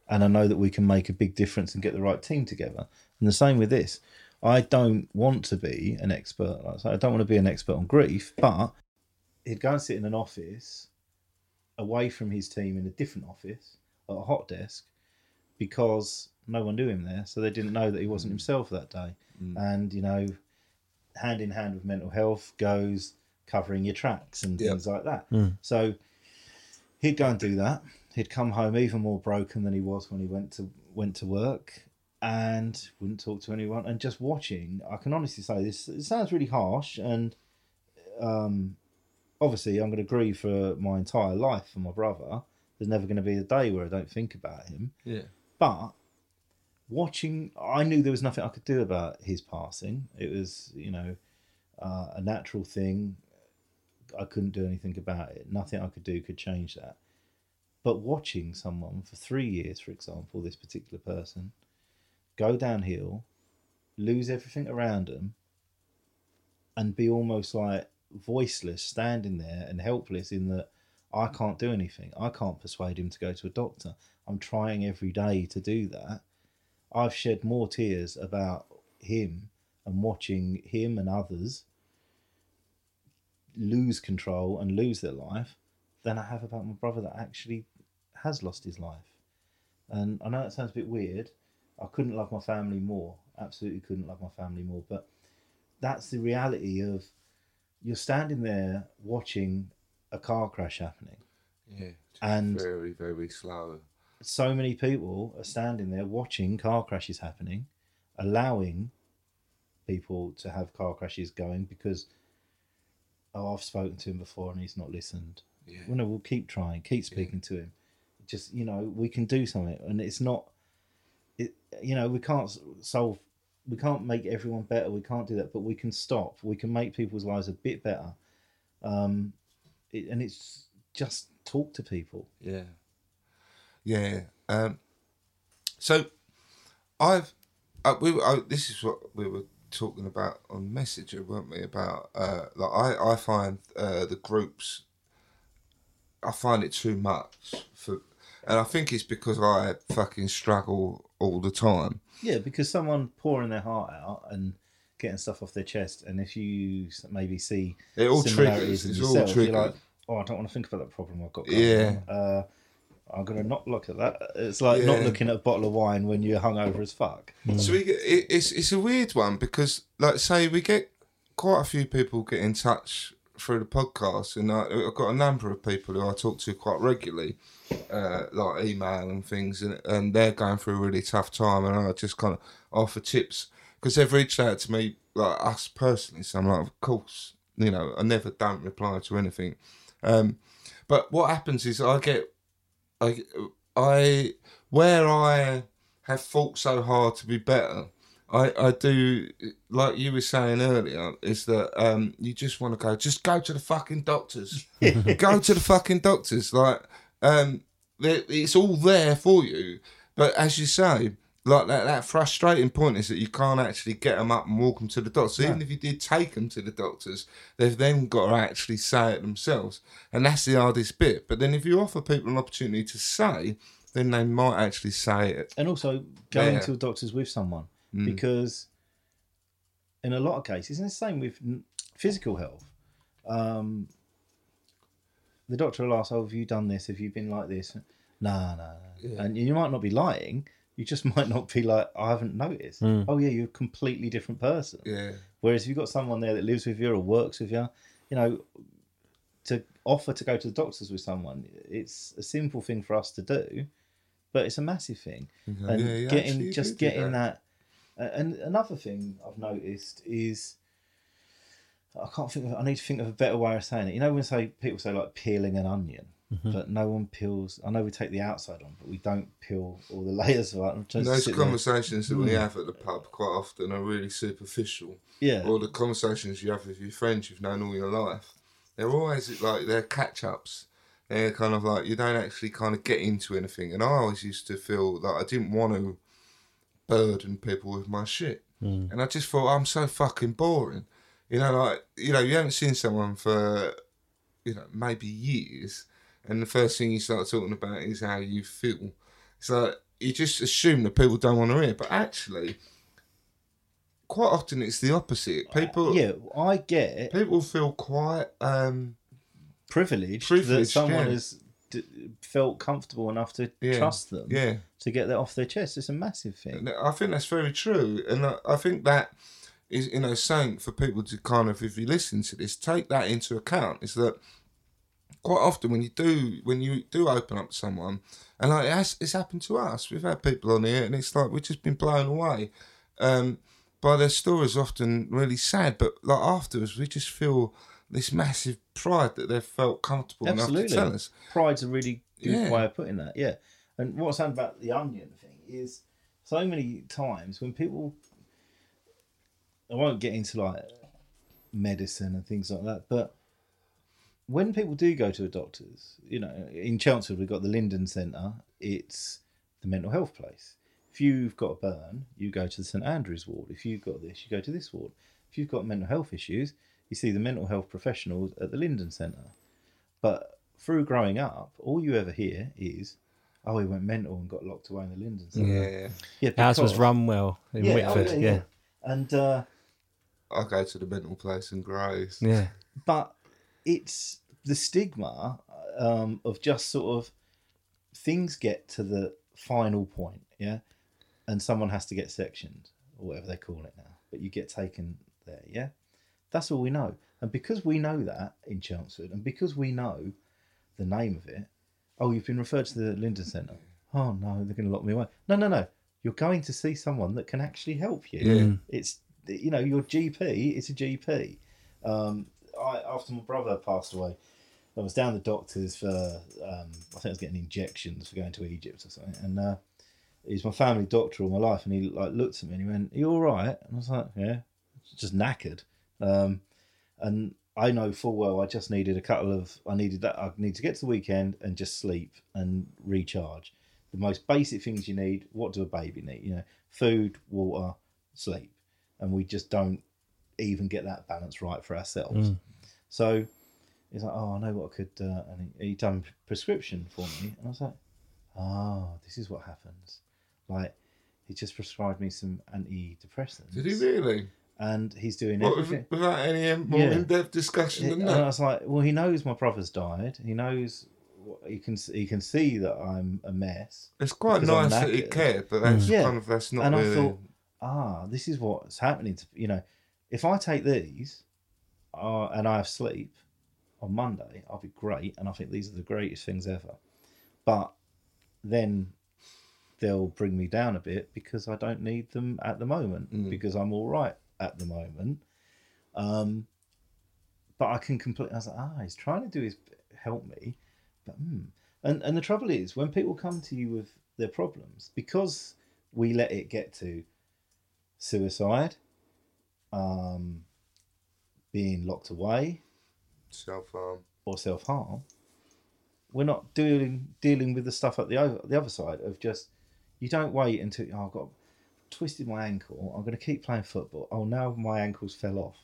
and I know that we can make a big difference and get the right team together. And the same with this. I don't want to be an expert. Like I I don't want to be an expert on grief, but he'd go and sit in an office away from his team in a different office at a hot desk because no one knew him there, so they didn't know that he wasn't mm. himself that day. Mm. And you know, hand in hand with mental health goes covering your tracks and Yep. things like that. Mm. So he'd go and do that. He'd come home even more broken than he was when he went to went to work and wouldn't talk to anyone. And just watching i can honestly say this it sounds really harsh and um obviously i'm going to grieve for my entire life for my brother. There's never going to be a day where i don't think about him. Yeah. But watching i knew there was nothing i could do about his passing. It was you know uh, a natural thing i couldn't do anything about it nothing i could do could change that but watching someone for three years for example this particular person go downhill lose everything around them and be almost like voiceless standing there and helpless in that I can't do anything. I can't persuade him to go to a doctor. I'm trying every day to do that. I've shed more tears about him and watching him and others lose control and lose their life than I have about my brother that actually has lost his life. And I know that sounds a bit weird. I couldn't love my family more. Absolutely couldn't love my family more. But that's the reality of you're standing there watching a car crash happening. yeah And- very very slow So many people are standing there watching car crashes happening, allowing people to have car crashes going because, oh, I've spoken to him before and he's not listened. yeah Well, no, we'll keep trying, keep speaking to him. Just you know, we can do something, and it's not. It you know we can't solve, we can't make everyone better. We can't do that, but we can stop. We can make people's lives a bit better. Um, it, and it's just talk to people. Yeah. Yeah. Um, so I've, uh, we, I, this is what we were talking about on Messenger, weren't we? About uh, like I I find uh, the groups. I find it too much for, and I think it's because I fucking struggle all the time. Yeah, because someone pouring their heart out and getting stuff off their chest, and if you maybe see It all similarities triggers. in It's all yourself, you're like, oh, I don't want to think about that problem I've got. Going Yeah. Uh, I'm gonna not look at that. It's like not looking at a bottle of wine when you're hungover as fuck. So we get, it, it's it's a weird one because, like, say we get quite a few people get in touch through the podcast, and I, I've got a number of people who I talk to quite regularly, uh, like email and things, and, and they're going through a really tough time, and I just kind of offer tips because they've reached out to me, like us personally. So I'm like, of course, you know, I never don't reply to anything. Um, but what happens is I get, I, I, where I have fought so hard to be better. I, I do like you were saying earlier is that um you just want to go just go to the fucking doctors <laughs> go to the fucking doctors like um it's all there for you but as you say like that, that frustrating point is that you can't actually get them up and walk them to the doctor doctors even if you did take them to the doctors they've then got to actually say it themselves. And that's the hardest bit. But then if you offer people an opportunity to say then they might actually say it. And also going Yeah. to the doctors with someone Mm. because in a lot of cases and the same with physical health um, the doctor will ask oh have you done this? Have you been like this? No no no and you might not be lying you just <laughs> might not be like i haven't noticed hmm. oh yeah you're a completely different person yeah Whereas if you've got someone there that lives with you or works with you, you know, to offer to go to the doctors with someone, it's a simple thing for us to do, but it's a massive thing. And yeah, you getting actually just do do getting that. that. And another thing I've noticed is I can't think of. I need to think of a better way of saying it. You know, when say people say like peeling an onion, Mm-hmm. but no one peels. I know we take the outside on, but we don't peel all the <laughs> layers of it. I'm Those sitting there- conversations that we have at the pub quite often are really superficial. Yeah. Or the conversations you have with your friends you've known all your life. They're always like they're catch ups. They're kind of like you don't actually kind of get into anything. And I always used to feel that I didn't want to burden people with my shit. And I just thought I'm so fucking boring. You know, like you know, you haven't seen someone for you know, maybe years and the first thing you start talking about is how you feel. It's like you just assume that people don't want to hear, but actually, quite often it's the opposite. People, yeah, I get it. people feel quite. um privileged, that someone yeah. has d- felt comfortable enough to Yeah, trust them Yeah, to get that off their chest. It's a massive thing. I think that's very true, and I, I think that is you know something for people to kind of, if you listen to this, take that into account. Is that quite often when you do when you do open up to someone, and like it's, it's happened to us. We've had people on here, and it's like we've just been blown away um, by their stories. Often really sad, but like afterwards, we just feel this massive pride that they've felt comfortable enough to tell us. Pride's a really good Yeah. way of putting that. Yeah. And what's saying about the onion thing is so many times when people, I won't get into like medicine and things like that, but when people do go to a doctor's, you know, in Chelmsford we've got the Linden Centre. It's the mental health place. If you've got a burn, you go to the St Andrews ward. If you've got this, you go to this ward. If you've got mental health issues, you see the mental health professionals at the Linden Centre. But through growing up, all you ever hear is, "Oh, he went mental and got locked away in the Linden Centre." Yeah, yeah Ours was because- Runwell in yeah, oh, Wickford. yeah, And uh, I go to the mental place and Grays. yeah. but it's the stigma um, of just sort of things get to the final point, yeah, and someone has to get sectioned or whatever they call it now, but you get taken there, yeah. That's all we know, and because we know that in Chelmsford, and because we know the name of it, oh, you've been referred to the Linden Centre. Oh no, they're going to lock me away. No, no, no. You're going to see someone that can actually help you. Yeah. It's you know your GP is a GP. Um, I, after my brother passed away, I was down the doctors for um, I think I was getting injections for going to Egypt or something, and uh, he's my family doctor all my life, and he like looked at me and he went, "Are you all right?" And I was like, "Yeah," just knackered. Um, and I know full well I just needed a couple of I needed that I need to get to the weekend and just sleep and recharge. The most basic things you need. What do a baby need? You know, food, water, sleep. and we just don't even get that balance right for ourselves. So he's like, "Oh, I know what I could," uh, and he, he done prescription for me, and I was like, "Oh, this is what happens." Like he just prescribed me some antidepressants. Did he really? And he's doing What, everything. without any um, more Yeah. in-depth discussion than And I was like, well, he knows my brother's died. He knows he can he can see that I'm a mess. It's quite nice that he cared, but that's Yeah. kind of that's not and really. I thought, ah, this is what's happening. To you know, if I take these, uh, and I have sleep on Monday, I'll be great, and I think these are the greatest things ever. But then they'll bring me down a bit because I don't need them at the moment Mm. because I'm all right at the moment. Um, but I can complete. I was like, ah, he's trying to do his help me, but hmm. And and the trouble is when people come to you with their problems because we let it get to suicide, um, being locked away, self harm. or self harm, we're not dealing dealing with the stuff at the other the other side of just you don't wait until oh, I've got twisted my ankle. I'm going to keep playing football. Oh, now my ankles fell off.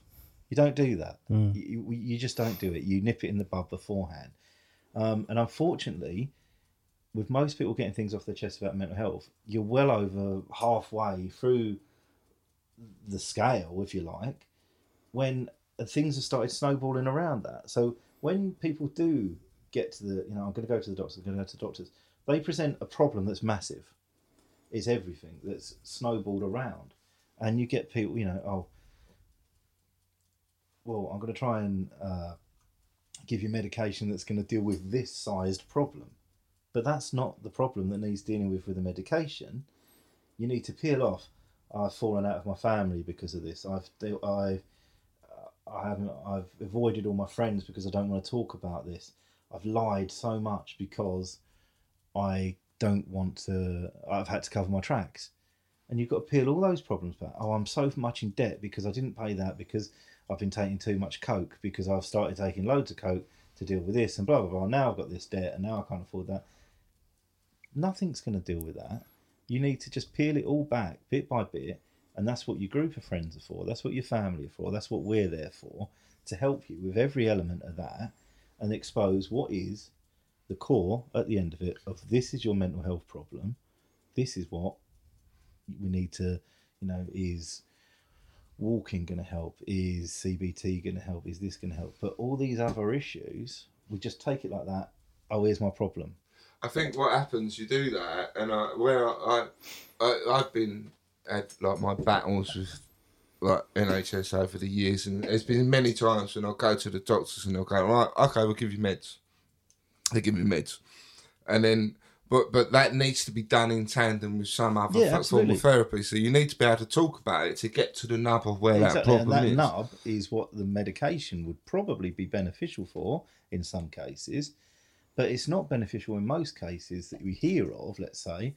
You don't do that. You, you, you just don't do it. You nip it in the bud beforehand. Um, and unfortunately, with most people getting things off their chest about mental health, you're well over halfway through the scale, if you like, when things have started snowballing around that. So when people do get to the, you know, I'm going to go to the doctor, I'm going to go to the doctors, they present a problem that's massive. It's everything that's snowballed around. And you get people, you know, oh, well, I'm going to try and uh, give you medication that's going to deal with this sized problem. But that's not the problem that needs dealing with with the medication. You need to peel off. I've fallen out of my family because of this. I've I I haven't I've avoided all my friends because I don't want to talk about this. I've lied so much because I don't want to. I've had to cover my tracks, and you've got to peel all those problems back. Oh, I'm so much in debt because I didn't pay that because I've been taking too much coke because I've started taking loads of coke to deal with this and blah blah blah. Now I've got this debt and now I can't afford that. Nothing's going to deal with that. You need to just peel it all back bit by bit, and that's what your group of friends are for. That's what your family are for. That's what we're there for to help you with every element of that and expose what is the core at the end of it of this is your mental health problem. This is what we need to, you know, is walking going to help? Is CBT going to help? Is this going to help? But all these other issues, we just take it like that. Oh, here's my problem. I think what happens, you do that, and I, where I, I, I've been had like my battles with like NHS over the years, and there's been many times when I'll go to the doctors and they'll go, right, okay, we'll give you meds. They give me meds, and then. But, but that needs to be done in tandem with some other Yeah, form of therapy. So you need to be able to talk about it to get to the nub of where that Exactly, and problem that is. nub is what the medication would probably be beneficial for in some cases, but it's not beneficial in most cases that we hear of. Let's say,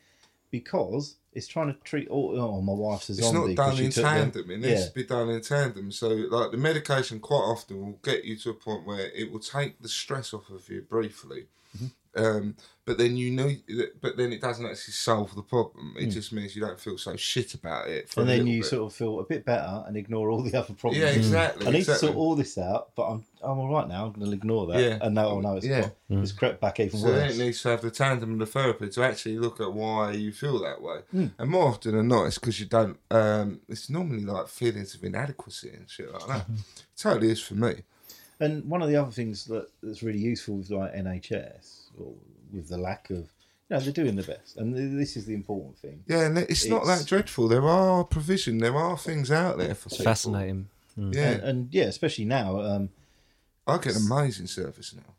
because it's trying to treat. Oh, oh my wife's a It's zombie. not 'cause done in tandem. It needs Yeah. to be done in tandem. So, like the medication, quite often will get you to a point where it will take the stress off of you briefly, Mm-hmm. Um, but then you know, but then it doesn't actually solve the problem. Mm. It just means you don't feel so shit about it. For and then you bit. sort of feel a bit better and ignore all the other problems. yeah, exactly. I need exactly. to sort all this out, but I'm I'm all right now. I'm going to ignore that. Yeah. And now, oh no, it's Yeah. got, it's crept back even So then worse. it needs to have the tandem of the therapy to actually look at why you feel that way. Hmm. And more often than not, it's because you don't. Um, it's normally like feelings of inadequacy and shit like that. Mm-hmm. totally is for me. And one of the other things that, that's really useful with like NHS, or with the lack of, you know, they're doing the best, and this is the important thing. Yeah, and it's, not that dreadful. There are provision. There are things out there for It's people. fascinating. Yeah, And, and yeah, especially now, um, I get amazing service now.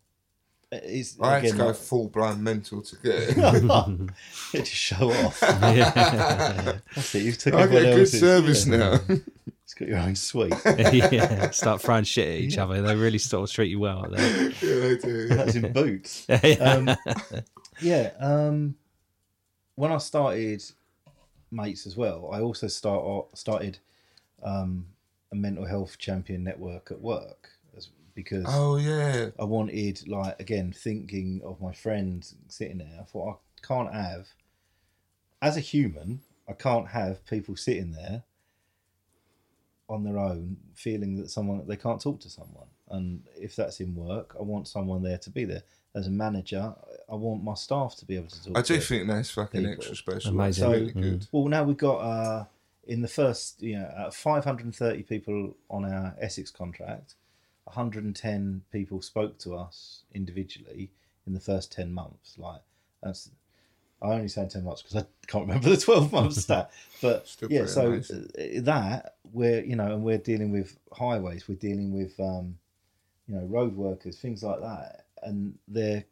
it's I had to go <laughs> full blown mental to get it. <laughs> <laughs> to show off. yeah. That's it. You took I get everyone good service yeah. now. It's got your own suite. <laughs> yeah, <laughs> start throwing shit at each other. They really sort of treat you well. out there. <laughs> yeah, I do. That's in boots. Um, yeah. Um, when I started mates as well, I also start started um, a mental health champion network at work as, because Oh yeah, I wanted like again thinking of my friends sitting there. I thought I can't have as a human, I can't have people sitting there on their own, feeling that someone they can't talk to someone, and if that's in work, I want someone there to be there. As a manager, I want my staff to be able to talk. I do to think that's fucking people. extra special. Amazing. That's really So- good. Well, now we've got uh, in the first, you know, uh, 530 people on our Essex contract. 110 people spoke to us individually in the first 10 months. Like that's, I only say 10 months because I can't remember the 12 month <laughs> stat. But yeah, so amazing. uh, that we're you know, and we're dealing with highways. We're dealing with um, you know road workers, things like that, and they're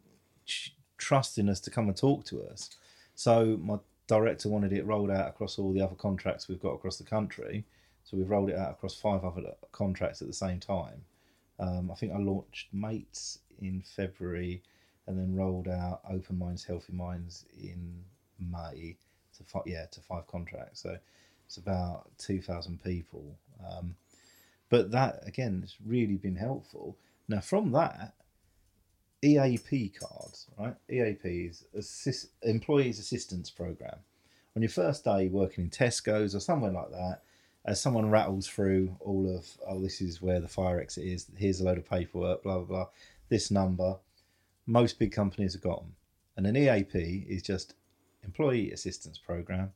trusting us to come and talk to us. So my director wanted it rolled out across all the other contracts we've got across the country. So we've rolled it out across five other contracts at the same time. Um, I think I launched Mates in February, and then rolled out Open Minds, Healthy Minds in May to five, yeah to five contracts. So it's about two thousand people. Um, but that again has really been helpful. Now from that, EAP cards, right? EAP is assist, Employees Assistance Program. On your first day working in Tesco's or somewhere like that, as someone rattles through all of, oh, this is where the fire exit is, here's a load of paperwork, blah, blah, blah, this number, most big companies have got them. And an EAP is just Employee Assistance Program.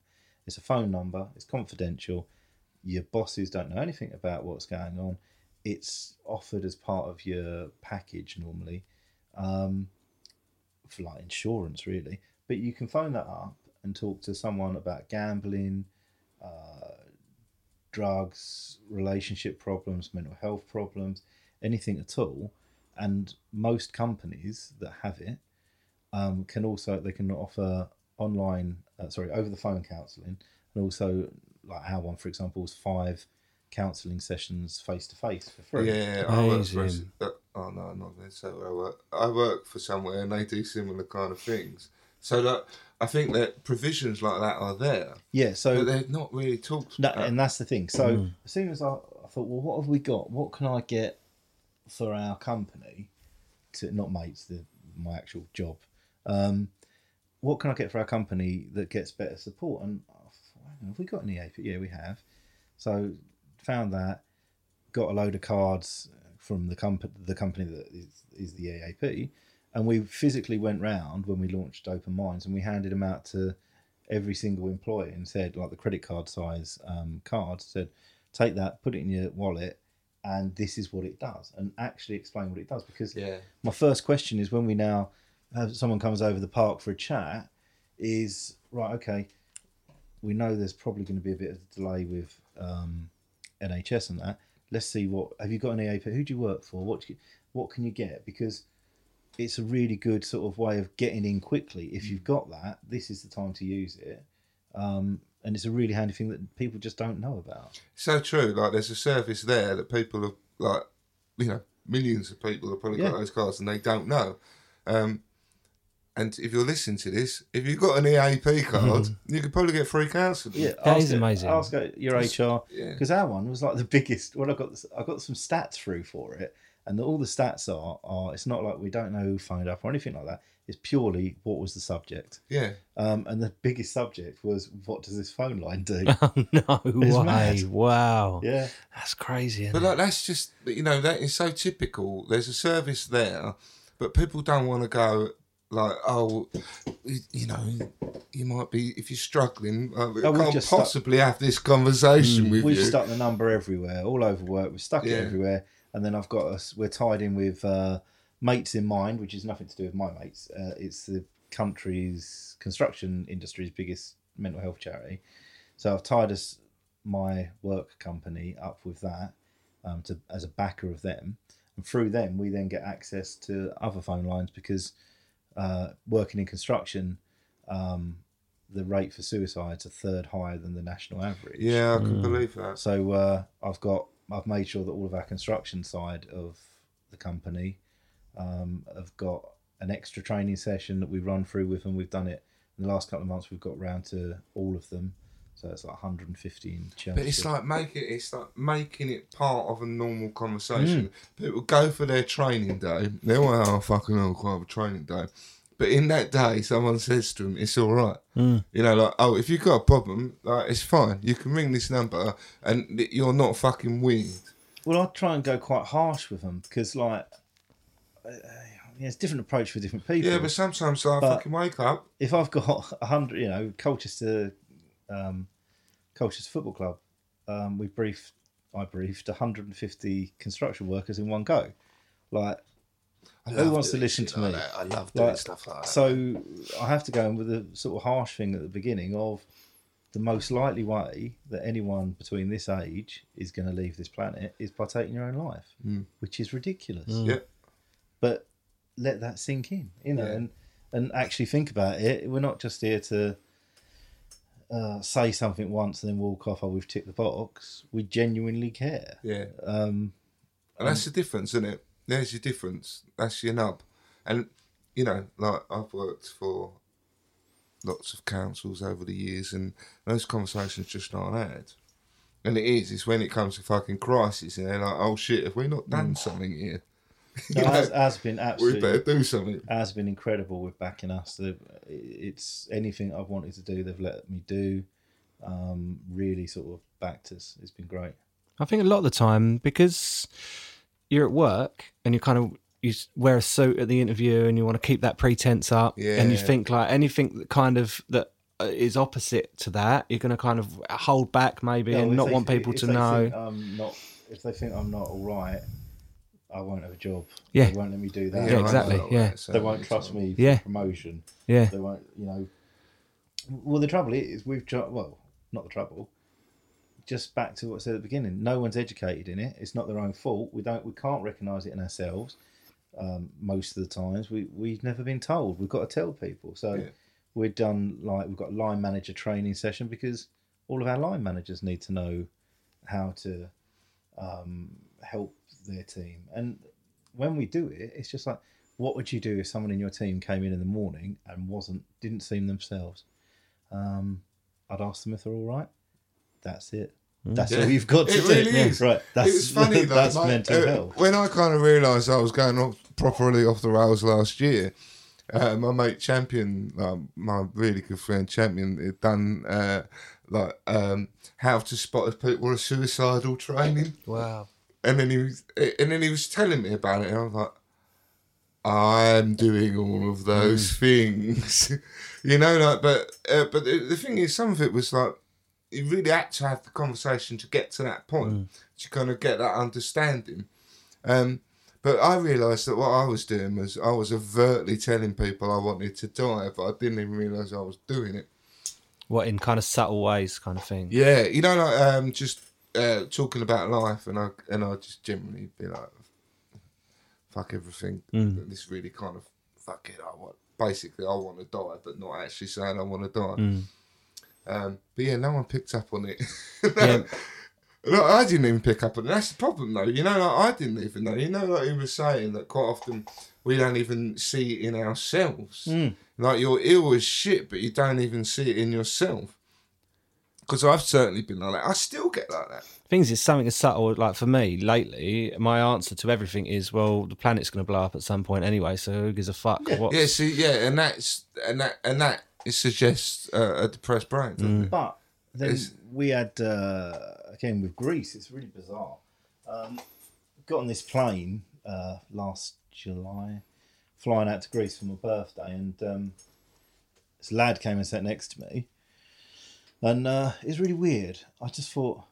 It's a phone number, it's confidential. Your bosses don't know anything about what's going on. It's offered as part of your package normally um, for like insurance, really. But you can phone that up and talk to someone about gambling, uh, drugs, relationship problems, mental health problems, anything at all. And most companies that have it um, can also they can offer online, uh, sorry, over the phone counselling, and also like our one, for example, is five counselling sessions face to face for free. Yeah, I work for. a s- Amazing. uh, oh no, I'm not going to say where I work. I work for somewhere, and they do similar kind of things. So that I think that provisions like that are there, Yeah, but so they're not really talked. No, about. and that's the thing. So as soon as I, I thought, well, what have we got? What can I get for our company? To not mates, the my actual job. Um, what can I get for our company that gets better support? And on, have we got an EAP? Yeah, we have. So found that, got a load of cards from the company, the company that is, is the EAP, and we physically went round when we launched Open Minds, and we handed them out to every single employee and said, like the credit card size um, card, said, take that, put it in your wallet, and this is what it does, and actually explain what it does. Because Yeah. my first question is when we now have someone comes over the park for a chat, is right, okay, we know there's probably going to be a bit of delay with um, NHS and that. Let's see what have you got an EAP? Who do you work for? What you, what can you get? Because it's a really good sort of way of getting in quickly. If you've got that, this is the time to use it. Um, and it's a really handy thing that people just don't know about. So true. Like there's a service there that people have like, you know, millions of people have probably Yeah. got those cards and they don't know. Um, and if you're listening to this, if you've got an EAP card, <laughs> you could probably get free counselling. Yeah, That ask is it- amazing. Ask your HR yeah. because our one was like the biggest. Well, I got this, I got some stats through for it, and all the stats are are. It's not like we don't know who phoned up or anything like that. It's purely what was the subject, Yeah. um, and the biggest subject was what does this phone line do? <laughs> Oh no <laughs> It's way! mad. Wow, yeah, that's crazy. But like that's just you know that is so typical. There's a service there, but people don't want to go like oh, you you know, you might be if you're struggling. Uh, we Oh, we've can't just stuck- possibly have this conversation with you. we've you. stuck the number everywhere, all over work. We've stuck Yeah. it everywhere, and then I've got us. We're tied in with uh, mates in mind, which is nothing to do with my mates. Uh, it's the country's construction industry's biggest mental health charity. So I've tied us my work company up with that um, to as a backer of them, and through them we then get access to other phone lines because uh, working in construction. Um, the rate for suicide's a third higher than the national average. yeah, I can believe that. So uh, I've got I've made sure that all of our construction side of the company um, have got an extra training session that we run through with them. We've done it in the last couple of months. We've got round to all of them, so it's like 150 in Chelsea. But it's like making it's like making it part of a normal conversation. Mm. People go for their training day. They're well, oh, fucking hell, quite have a training day. But in that day, someone says to him, "It's all right." You know, like, oh, if you've got a problem, like, it's fine. You can ring this number, and you're not fucking weird. Well, I try and go quite harsh with them because, like, uh, yeah, it's a different approach for different people. Yeah, but sometimes like, I But- fucking wake up. if I've got a hundred, you know, Colchester, um, Colchester Football Club, um, we briefed, I briefed 150 construction workers in one go. Like, I Who wants to listen to me? that. I love doing like stuff like that. so I have to go in with a sort of harsh thing at the beginning of the most likely way that anyone between this age is going to leave this planet is by taking your own life, Mm. which is ridiculous. yeah, but let that sink in, you know, Yeah. and and actually think about it. We're not just here to uh, say something once and then walk off. Oh, we've ticked the box. We genuinely care. yeah. Um, And that's the difference, isn't it? There's your difference. That's your nub. And, you know, like I've worked for lots of councils over the years and those conversations just aren't had. And it is, it's when it comes to fucking crisis and they're like, oh shit, have we not done something here? <laughs> no, has, has been We better do something. has been incredible with backing us. They've, it's anything I've wanted to do, they've let me do. Um, really sort of backed us. It's been great. I think a lot of the time because you're at work and you kind of you wear a suit at the interview and you want to keep that pretense up yeah. and you think like anything that kind of that uh, opposite to that you're going to kind of hold back maybe Yeah, and not they- want people to know I'm not, if they think I'm not all right, I won't have a job. Yeah. They won't let me do that. Yeah, exactly, know yeah. so They won't trust me for Yeah. promotion. yeah They won't, you know. Well, the trouble is, we've. Well, not the trouble. Just back to what I said at the beginning. No one's educated in it. It's not their own fault. We don't. We can't recognise it in ourselves. Um, most of the times, we we've never been told. We've got to tell people. So Yeah. we've done like we've got line manager training session because all of our line managers need to know how to um, help their team. And when we do it, it's just like, what would you do if someone in your team came in in the morning and wasn't, didn't seem themselves? Um, I'd ask them if they're all right. That's it. That's Yeah. all you've got to It do. really is. Right. That's, it was funny <laughs> though, that's mate, mental uh, health. When I kind of realised I was going off properly off the rails last year, uh, my mate Champion, um, my really good friend Champion, had done uh, like um, how to spot if people are suicidal training, wow and then he was, and then he was telling me about it, and I was like. I'm doing all of those things, <laughs> you know. Like, but uh, but the, the thing is, some of it was like you really had to have the conversation to get to that point to kind of get that understanding. Um, but I realised that what I was doing was I was overtly telling people I wanted to die, but I didn't even realise I was doing it. what in kind of subtle ways kind of thing Yeah, you know, like um, just uh, talking about life, and I and I just generally be like, "Fuck everything." This really kind of fuck it. I want basically I want to die, but not actually saying I want to die. Um, but yeah, no one picked up on it. yeah <laughs> I didn't even pick up on it. That's the problem, though. You know, like I didn't even know. You know, like he was saying that quite often we don't even see it in ourselves. Like you're ill as shit, but you don't even see it in yourself. Because I've certainly been like that. I still get like that. things is something as subtle like for me lately my answer to everything is well the planet's going to blow up at some point anyway so who gives a fuck What's- Yeah, see, yeah, and that's and that and that it suggests uh, a depressed brain. Doesn't it? But then It's- we had uh, again with Greece. It's really bizarre. Um, got on this plane uh, last July, flying out to Greece for my birthday, and um, this lad came and sat next to me, and uh, it was really weird. I just thought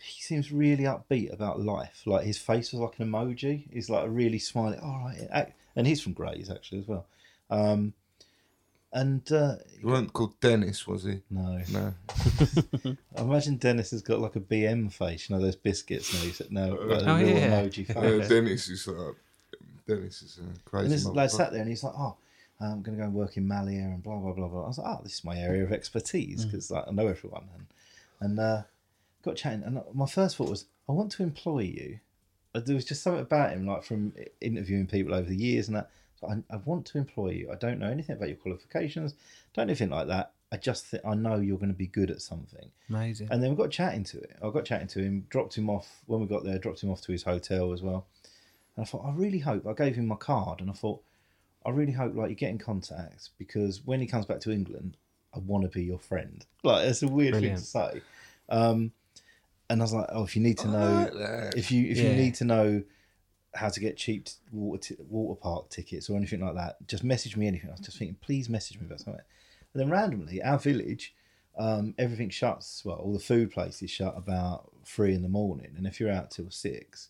he seems really upbeat about life. Like his face was like an emoji. He's like a really smiling. All right, and he's from Grays actually as well. Um, and uh, He wasn't called Dennis, was he? no, No. <laughs> I imagine Dennis has got like a BN face, you know, those biscuits now. He's now like Oh, yeah. emoji Uh, face. Dennis is like Dennis is a crazy. and this lad motherfucker. sat there and he's like, "Oh, I'm going to go and work in Malia and blah blah blah blah." I was like, "Oh, this is my area of expertise because like, I know everyone." And and uh, got chatting, and my first thought was, "I want to employ you." Uh, There was just something about him, like from interviewing people over the years, and that. I, I want to employ you. I don't know anything about your qualifications, don't know anything like that. I just think I know you're going to be good at something. amazing And then we got chatting to it. I got chatting to him, dropped him off when we got there, dropped him off to his hotel as well. And I thought, I really hope I gave him my card and I thought, I really hope like you get in contact because when he comes back to England, I want to be your friend. Like it's a weird Brilliant. thing to say. Um, and I was like, oh, if you need to know, if you if you need to know how to get cheap water t- water park tickets or anything like that, just message me anything. I was just thinking, please message me about something. And then randomly, our village, um, everything shuts. Well, all the food places shut about three in the morning, and if you're out till six,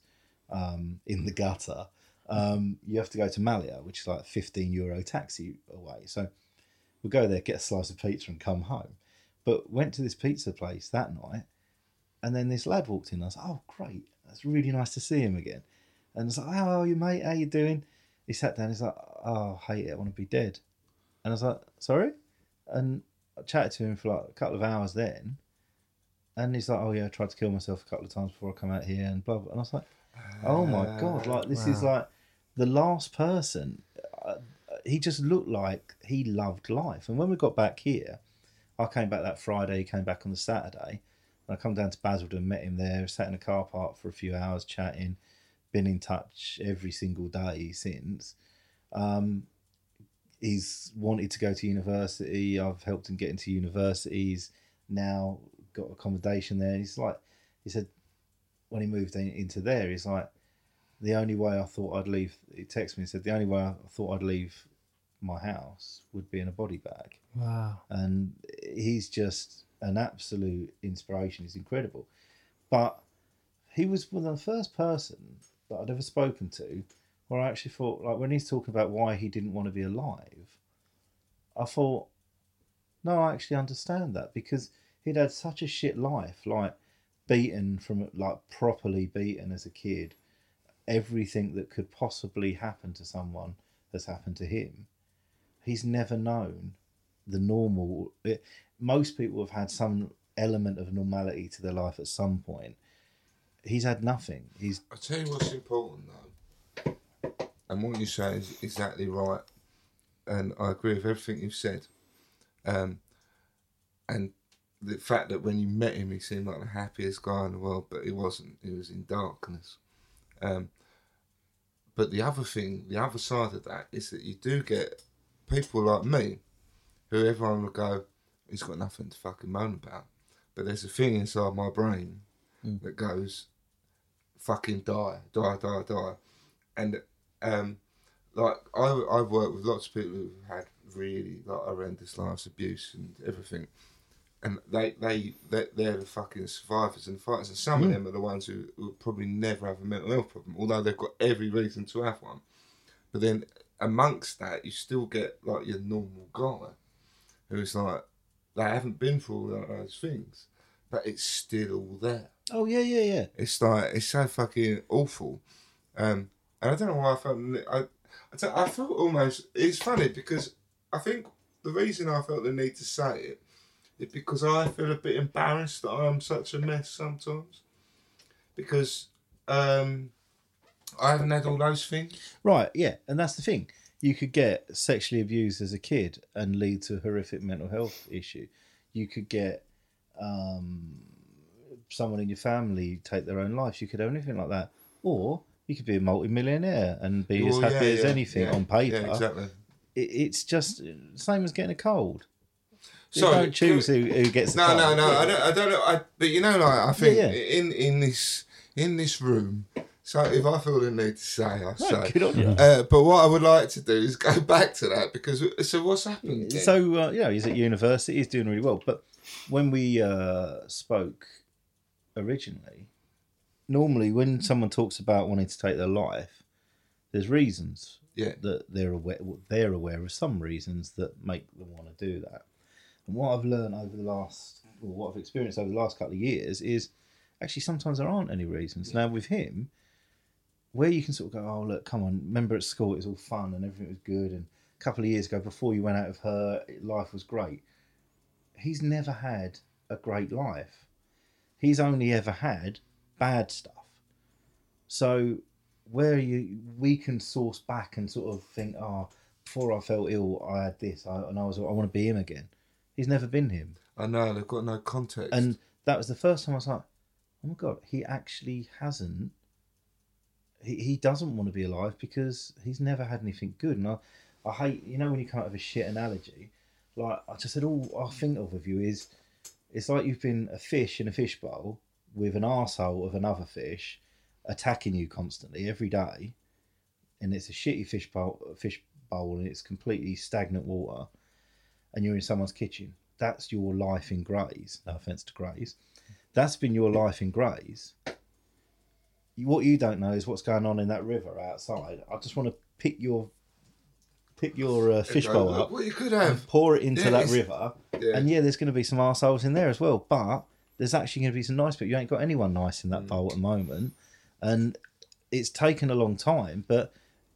um, in the gutter, um, you have to go to Malia, which is like 15 euro taxi away. So we'll go there, get a slice of pizza, and come home. But went to this pizza place that night, and then this lad walked in. I was "Oh, great! That's really nice to see him again." And I was like, "How are you, mate? How you doing?" He sat down. He's like, "Oh, I hate it. I want to be dead." And I was like, "Sorry?" And I chatted to him for like a couple of hours then, and he's like, "Oh yeah, I tried to kill myself a couple of times before I come out here," and blah blah. And I was like, "Oh my god! Like this is like the last person." Uh, he just looked like he loved life. And when we got back here, I came back that Friday. He came back on the Saturday. And I come down to Basildon, met him there, sat in a car park for a few hours chatting, been in touch every single day since. Um, he's wanted to go to university. I've helped him get into universities. Now got accommodation there. He's like, he said, when he moved in, into there, he's like, the only way I thought I'd leave. He texted me and said, the only way I thought I'd leave my house would be in a body bag Wow. and he's just an absolute inspiration. He's incredible, but he was one of the first person that I'd ever spoken to where I actually thought, like, when he's talking about why he didn't want to be alive, I thought, no, I actually understand that because he'd had such a shit life, like beaten from like properly beaten as a kid. Everything that could possibly happen to someone has happened to him. He's never known the normal. It, most people have had some element of normality to their life at some point. He's had nothing. He's I tell you what's important though, and what you say is exactly right, and I agree with everything you've said. Um, and the fact that when you met him, he seemed like the happiest guy in the world, but he wasn't. He was in darkness. Um, but the other thing, the other side of that is that you do get people like me, who everyone will go, he's got nothing to fucking moan about. But there's a thing inside my brain that goes, fucking die, die, die, die. And um, like I, I've worked with lots of people who've had really like horrendous lives, abuse and everything. And they, they, they, they're the fucking survivors and fighters. And some of them are the ones who will probably never have a mental health problem, although they've got every reason to have one. But then amongst that, you still get like your normal guy who's like, they haven't been through all those things, but it's still all there. Oh yeah yeah yeah. It's like it's so fucking awful, um, and I don't know why I felt. I, I, don't- I felt almost. It's funny because I think the reason I felt the need to say it is because I feel a bit embarrassed that I'm such a mess sometimes, because um, I haven't had all those things. Right, yeah, and that's the thing. You could get sexually abused as a kid and lead to a horrific mental health issue. You could get um, someone in your family take their own life. You could have anything like that, or you could be a multi-millionaire and be as happy yeah, as yeah, anything yeah, on paper. Exactly. it, it's just same as getting a cold. You don't choose who, who gets No, no, no. I don't. I don't know. I, but you know, like I think in in this in this room. So if I feel the need to say, I say. good on you. Uh, but what I would like to do is go <laughs> back to that because so what's happened? So uh, you know he's at university, he's doing really well. But when we uh, spoke originally, normally when someone talks about wanting to take their life, there's reasons yeah, that they're aware they're aware of some reasons that make them want to do that. And what I've learned over the last, or what I've experienced over the last couple of years is actually sometimes there aren't any reasons. Now with him, where you can sort of go, oh look, come on, remember at school it was all fun and everything was good, and a couple of years ago before you went out of her, life was great. He's never had a great life. He's only ever had bad stuff. So where you we can source back and sort of think, oh, before I felt ill, I had this, I, and I was I want to be him again. He's never been him, I know they've got no context. and that was the first time I was like, oh my god, he actually hasn't. He he doesn't want to be alive because he's never had anything good, and I I hate you know when you come up with a shit analogy. Like I just said, all I think of with you is it's like you've been a fish in a fishbowl with an arsehole of another fish attacking you constantly every day, and it's a shitty fish bowl, fish bowl, and it's completely stagnant water, and you're in someone's kitchen. That's your life in Grays. No offense to Grays. That's been your life in Grays. What you don't know is what's going on in that river outside. I just want to pick your pick your uh, fish bowl up What you could have. pour it into Yeah, that river. Yeah. And yeah, there's going to be some arseholes in there as well. But there's actually going to be some nice, but you ain't got anyone nice in Mm. that bowl at the moment. And it's taken a long time, but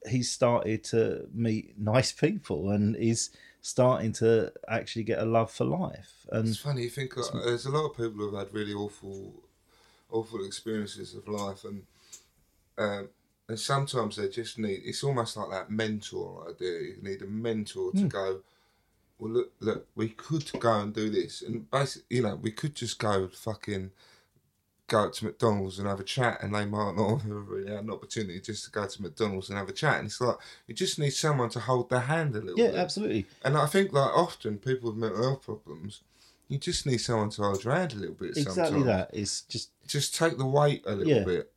he's started to meet nice people and he's starting to actually get a love for life. And It's funny. You think uh, there's a lot of people who've had really awful, awful experiences of life, and um, and sometimes they just need. It's almost like that mentor idea. You need a mentor to go. Well, look, look. We could go and do this, and basically, you know, we could just go fucking go to McDonald's and have a chat, and they might not <laughs> have really had an opportunity just to go to McDonald's and have a chat. And it's like you just need someone to hold their hand a little bit. yeah, bit. absolutely. And I think like often people with mental health problems, you just need someone to hold your hand a little bit. Exactly sometimes. that. It's just Just take the weight a little Yeah. bit,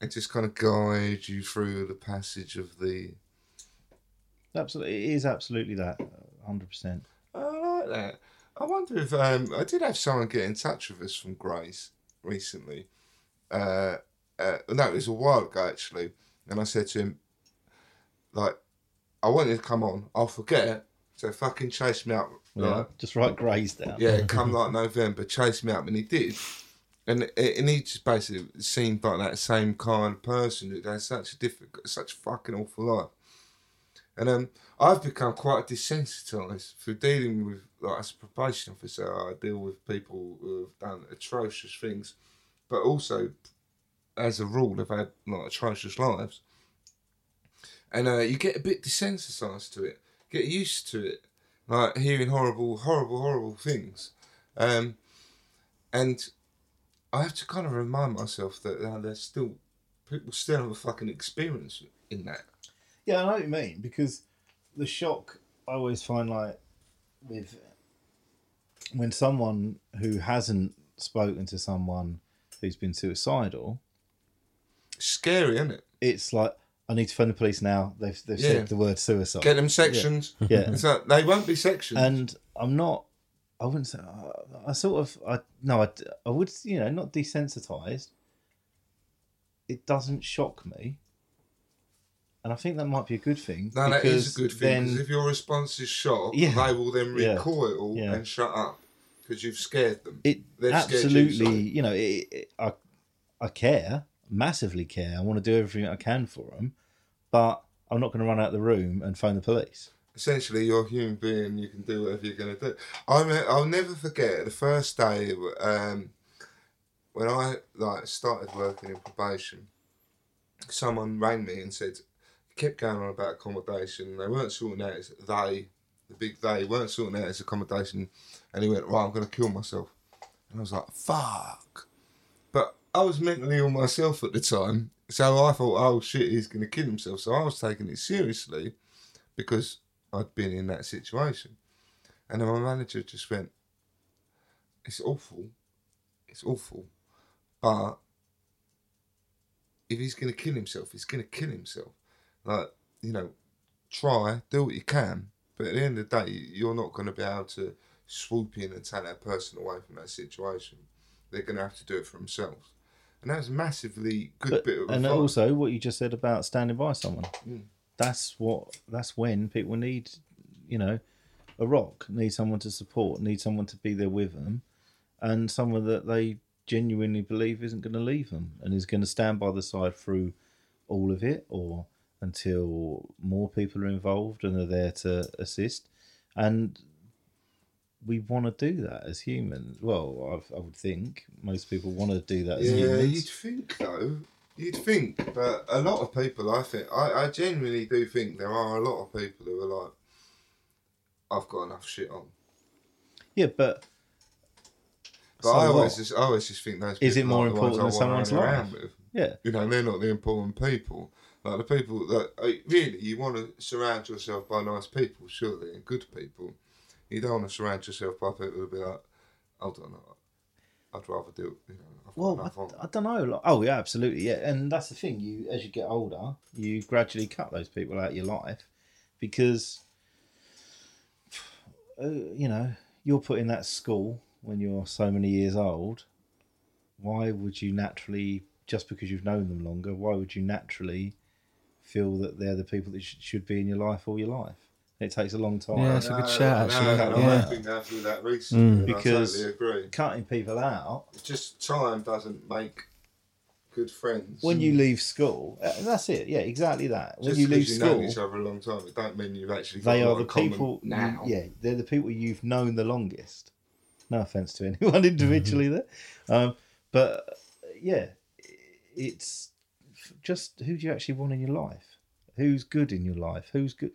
and just kind of guide you through the passage of the. absolutely, it is absolutely that. 100%. I like that. I wonder if um, I did have someone get in touch with us from Grays recently. Uh, uh, no, it was a while ago actually, and I said to him, like, I want you to come on. I'll forget. So fucking chase me up. Yeah, just write Grays down. yeah, <laughs> come like November, chase me up, and he did. And and he just basically seemed like that same kind of person who had such a difficult, such a fucking awful life. And um, I've become quite desensitized through dealing with, like, as a probation officer, I deal with people who have done atrocious things, but also, as a rule, have had like atrocious lives. And uh, you get a bit desensitized to it, get used to it, like hearing horrible, horrible, horrible things. Um, and I have to kind of remind myself that uh, there's still people still have a fucking experience in that. Yeah, I know what you mean because the shock I always find like with when someone who hasn't spoken to someone who's been suicidal, Scary, isn't it? it's like I need to phone the police now. They've they've Yeah. said the word suicide. Get them sections. Yeah. It's like, they won't be sections. and I'm not. I wouldn't say. I sort of. I no. I, I would. You know, not desensitized. It doesn't shock me, and I think that might be a good thing. no, that is a good thing Then, because if your response is shock, Yeah. they will then recoil Yeah. and shut up because you've scared them. it They've scared you, absolutely. You, know, it, it, I I care massively. Care. I want to do everything I can for them, but I'm not going to run out of the room and phone the police. essentially you're a human being you can do whatever you're going to do I'm, i'll never forget the first day um, when i like started working in probation someone rang me and said kept going on about accommodation they weren't sorting out his, they the big they weren't sorting out his accommodation and he went right i'm going to kill myself and i was like fuck but i was mentally ill myself at the time so i thought oh shit he's going to kill himself so i was taking it seriously because I'd been in that situation. And then my manager just went, It's awful. It's awful. But if he's going to kill himself, he's going to kill himself. Like, you know, try, do what you can. But at the end of the day, you're not going to be able to swoop in and take that person away from that situation. They're going to have to do it for themselves. And that was a massively good But, bit of and advice. also what you just said about standing by someone. Mm. That's what. That's when people need, you know, a rock. Need someone to support. Need someone to be there with them, and someone that they genuinely believe isn't going to leave them and is going to stand by the side through all of it, or until more people are involved and are there to assist. And we want to do that as humans. Well, I've, I would think most people want to do that as Yeah, humans. you'd think though. You'd think, but a lot of people, I think, I, I genuinely do think there are a lot of people who are like, I've got enough shit on. Yeah, but But So I always what? just, I always just think those. Is it more important than someone's life? With. yeah, You know, they're not the important people. Like the people that really you want to surround yourself by nice people, surely, and good people. You don't want to surround yourself by people who'll be like, hold on, I'd rather do, you know. Well. I, I don't know. Like, oh yeah, absolutely, yeah. And that's the thing. You as you get older, you gradually cut those people out of your life because <sighs> uh, you know you're put in that school when you're so many years old. Why would you naturally, just because you've known them longer, why would you naturally feel that they're the people that sh- should be in your life all your life? It takes a long time. Yeah, that's a good No, shout, no, actually. no, Yeah. I've been going through that recently, and Because- I totally agree. Cutting people out just time doesn't make good friends. when you leave school. uh, That's it. Yeah, exactly that. When just you leave you've known school, each other a long time, it don't mean you've actually. Got they a are the in people now. yeah they're the people you've known the longest no offense to <laughs> anyone individually there um, but yeah it's f- just who do you actually want in your life who's good in your life who's good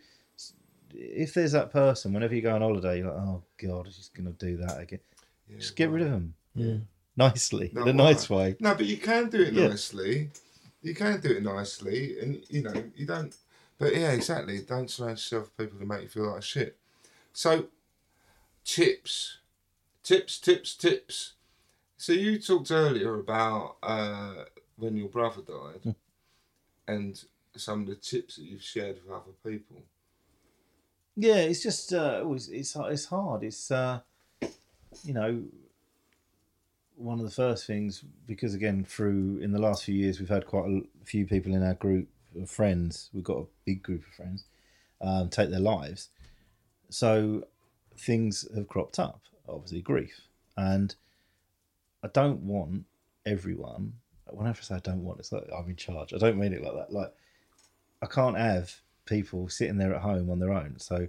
if there's that person whenever you go on holiday you're like oh god she's gonna do that again Yeah, just get rid of them Yeah. nicely No, in a why? nice way No, but you can do it Yeah. nicely. You can do it nicely, and you know you don't. But yeah, exactly. Don't surround yourself with people who make you feel like shit. So, tips, tips, tips, tips. So you talked earlier about uh, when your brother died, Hmm. And some of the tips that you've shared with other people. Yeah, it's just uh, it's it's it's hard. It's uh, you know one of the first things because again through in the last few years we've had quite a few people in our group of friends. We've got a big group of friends um, take their lives, so things have cropped up. Obviously, grief, and I don't want everyone. Whenever I say I don't want, it's like I'm in charge. I don't mean it like that. Like I can't have people sitting there at home on their own. So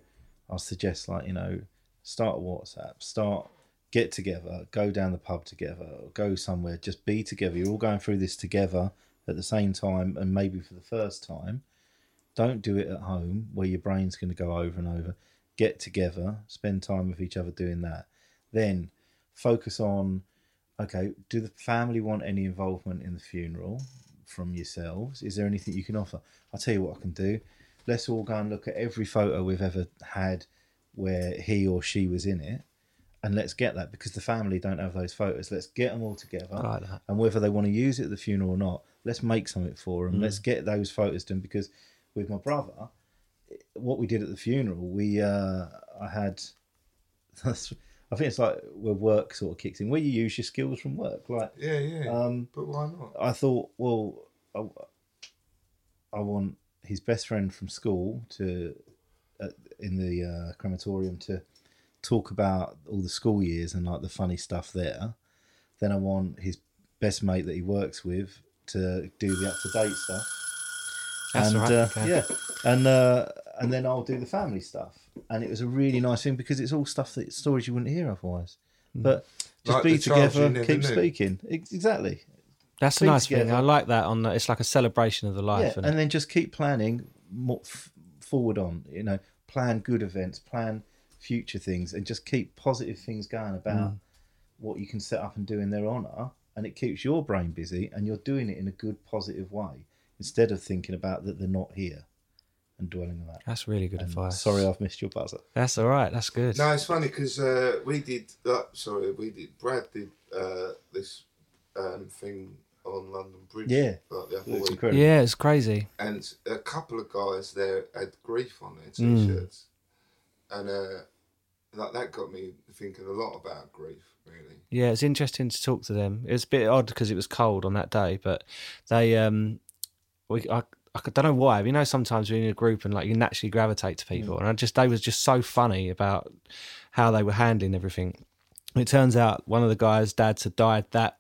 I'll suggest like, you know, start a WhatsApp, start get together, go down the pub together, go somewhere, just be together. You're all going through this together at the same time and maybe for the first time. Don't do it at home where your brain's going to go over and over. Get together, spend time with each other doing that. Then focus on okay, do the family want any involvement in the funeral from yourselves? Is there anything you can offer? I'll tell you what I can do. Let's all go and look at every photo we've ever had where he or she was in it. And let's get that because the family don't have those photos. Let's get them all together. Like. And whether they want to use it at the funeral or not, let's make something for them. Let's get those photos done because with my brother, what we did at the funeral, we uh, I had. <laughs> I think it's like where work sort of kicks in, where you use your skills from work. Like Yeah, yeah. um, but why not? I thought, well, I, I want his best friend from school to, uh, in the uh, crematorium, to talk about all the school years and like the funny stuff there. Then I want his best mate that he works with to do the up to date stuff. That's and all right, uh, okay. yeah, and uh, and then I'll do the family stuff. And it was a really nice thing because it's all stuff that stories you wouldn't hear otherwise. Hmm. But just Like be the Charles you together, keep knew. speaking. Exactly. That's a Be nice thing. I like that. On the, it's like a celebration of the life. yeah, and it? then just keep planning more f- forward on. You know, plan good events, plan future things, and just keep positive things going about Mm. what you can set up and do in their honour, and it keeps your brain busy, and you're doing it in a good, positive way instead of thinking about that they're not here and dwelling on that. That's really good And advice. Sorry, I've missed your buzzer. That's all right. That's good. No, it's funny because uh, we did. Uh, sorry, we did. Brad did uh, this um, thing on London Bridge. Yeah. like It's incredible. Yeah, it's crazy. and a couple of guys there had grief on their Mm. t-shirts, and uh, like that got me thinking a lot about grief. Really, Yeah, it's interesting to talk to them. It was a bit odd because it was cold on that day, but they, um, we, I, I don't know why. You know, sometimes we're in a group and like you naturally gravitate to people, mm. and I just they was just so funny about how they were handling everything. It turns out one of the guys' dads had died that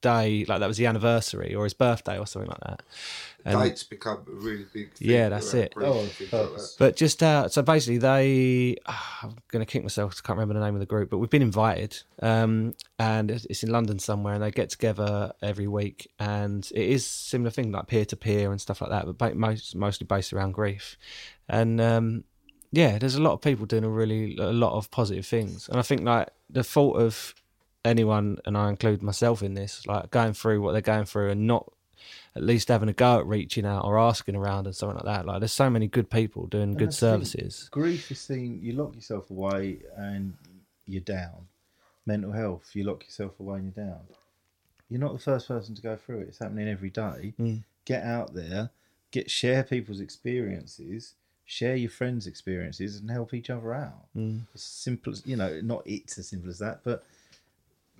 day, like that was the anniversary or his birthday or something like that. And- dates become a really big. Thing Yeah, that's it. Oh, and like. But just uh, so basically, they I'm going to kick myself. I can't remember the name of the group, but we've been invited, um, and it's it's in London somewhere, and they get together every week, and it is similar thing like peer to peer and stuff like that, but most mostly based around grief, and um, yeah, there's a lot of people doing a really a lot of positive things, and I think like the thought of anyone, and I include myself in this, like going through what they're going through and not at least having a go at reaching out or asking around and something like that. Like there's so many good people doing good that's thing. services. Grief is seen. You lock yourself away and you're down. Mental health, you lock yourself away and you're down. You're not the first person to go through it. It's happening every day. Mm. Get out there, get share people's experiences, share your friends' experiences, and help each other out. Mm. As simple as you know, not it's as simple as that, but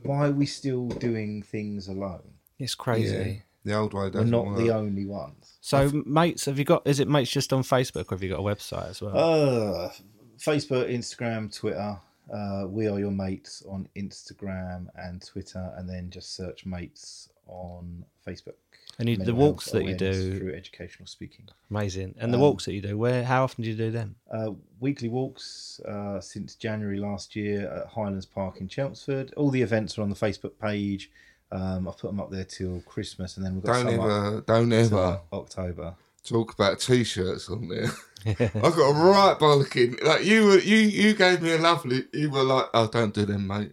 why are we still doing things alone? It's crazy. The old way We're doesn't work. the only ones. So mates, have you got? Is it mates just on Facebook, or have you got a website as well? Uh, Facebook, Instagram, Twitter. Uh, we are your mates on Instagram and Twitter, and then just search mates on Facebook. And you- the Mental walks health that you awareness do- through educational speaking. Amazing. And the um, walks that you do, where? How often do you do them? Uh, weekly walks uh, since January last year at Hylands Park in Chelmsford. All the events are on the Facebook page. Um, I've put them up there till Christmas, and then we've got Don't some up ever, don't ever October. talk about t-shirts on there. <laughs> <laughs> I got a right bollocking. Like you were, you you gave me a lovely. You were like, oh, don't do them, mate.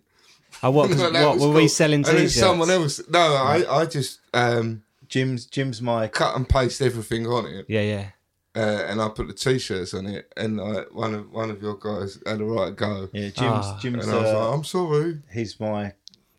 Oh, what? <laughs> 'cause Like, that what was were we cool. selling And then t-shirts? someone else. No, I, I just um, Jim's Jim's my cut and paste everything on it, Yeah, yeah. uh, and I put the t-shirts on it. And I, one of one of your guys had a right go, yeah Jim's Ah. Jim's and I was uh, like, I'm sorry. he's my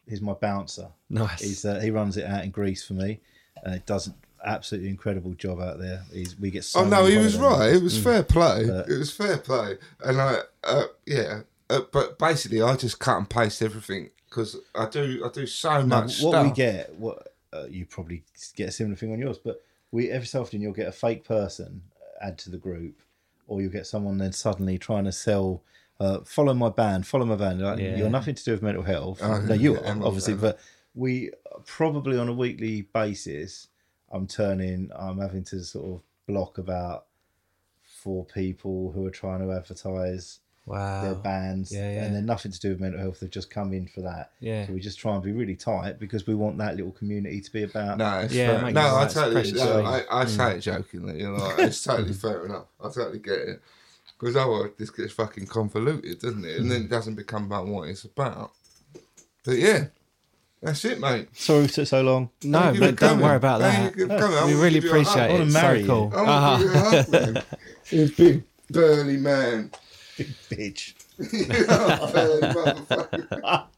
he's my bouncer. Nice. He's uh, he runs it out in Grays for me, and it does an absolutely incredible job out there. He's we get so Oh no, he was holidays. right. It was fair play. But- it was fair play, and I, uh, yeah, uh, but basically, I just cut and paste everything because I do, I do so No, much what stuff. we get, what uh, you probably get a similar thing on yours, but we every so often you'll get a fake person add to the group, or you'll get someone then suddenly trying to sell. Uh, follow my band, follow my band. Like, Yeah. You're nothing to do with mental health. Oh, no, you yeah, are obviously, but we probably on a weekly basis. I'm turning. I'm having to sort of block about four people who are trying to advertise wow. their bands, Yeah, yeah. and they're nothing to do with mental health. They've just come in for that. Yeah. So we just try and be really tight because we want that little community to be about. No, it's Yeah, fair. mate, no, you're I totally, precious no. I, I say it jokingly. You know, it's totally <laughs> fair enough. I totally get it because otherwise this gets fucking convoluted, doesn't it? And then it doesn't become about what it's about. But yeah, that's it, mate. Sorry it took so long. No, Thank but don't worry about that. you for We really give you a hug. appreciate it. marry So you. cool. I want Uh-huh. to give you a man. <laughs> This big burly man. Bitch. <laughs> burly motherfucker. <laughs>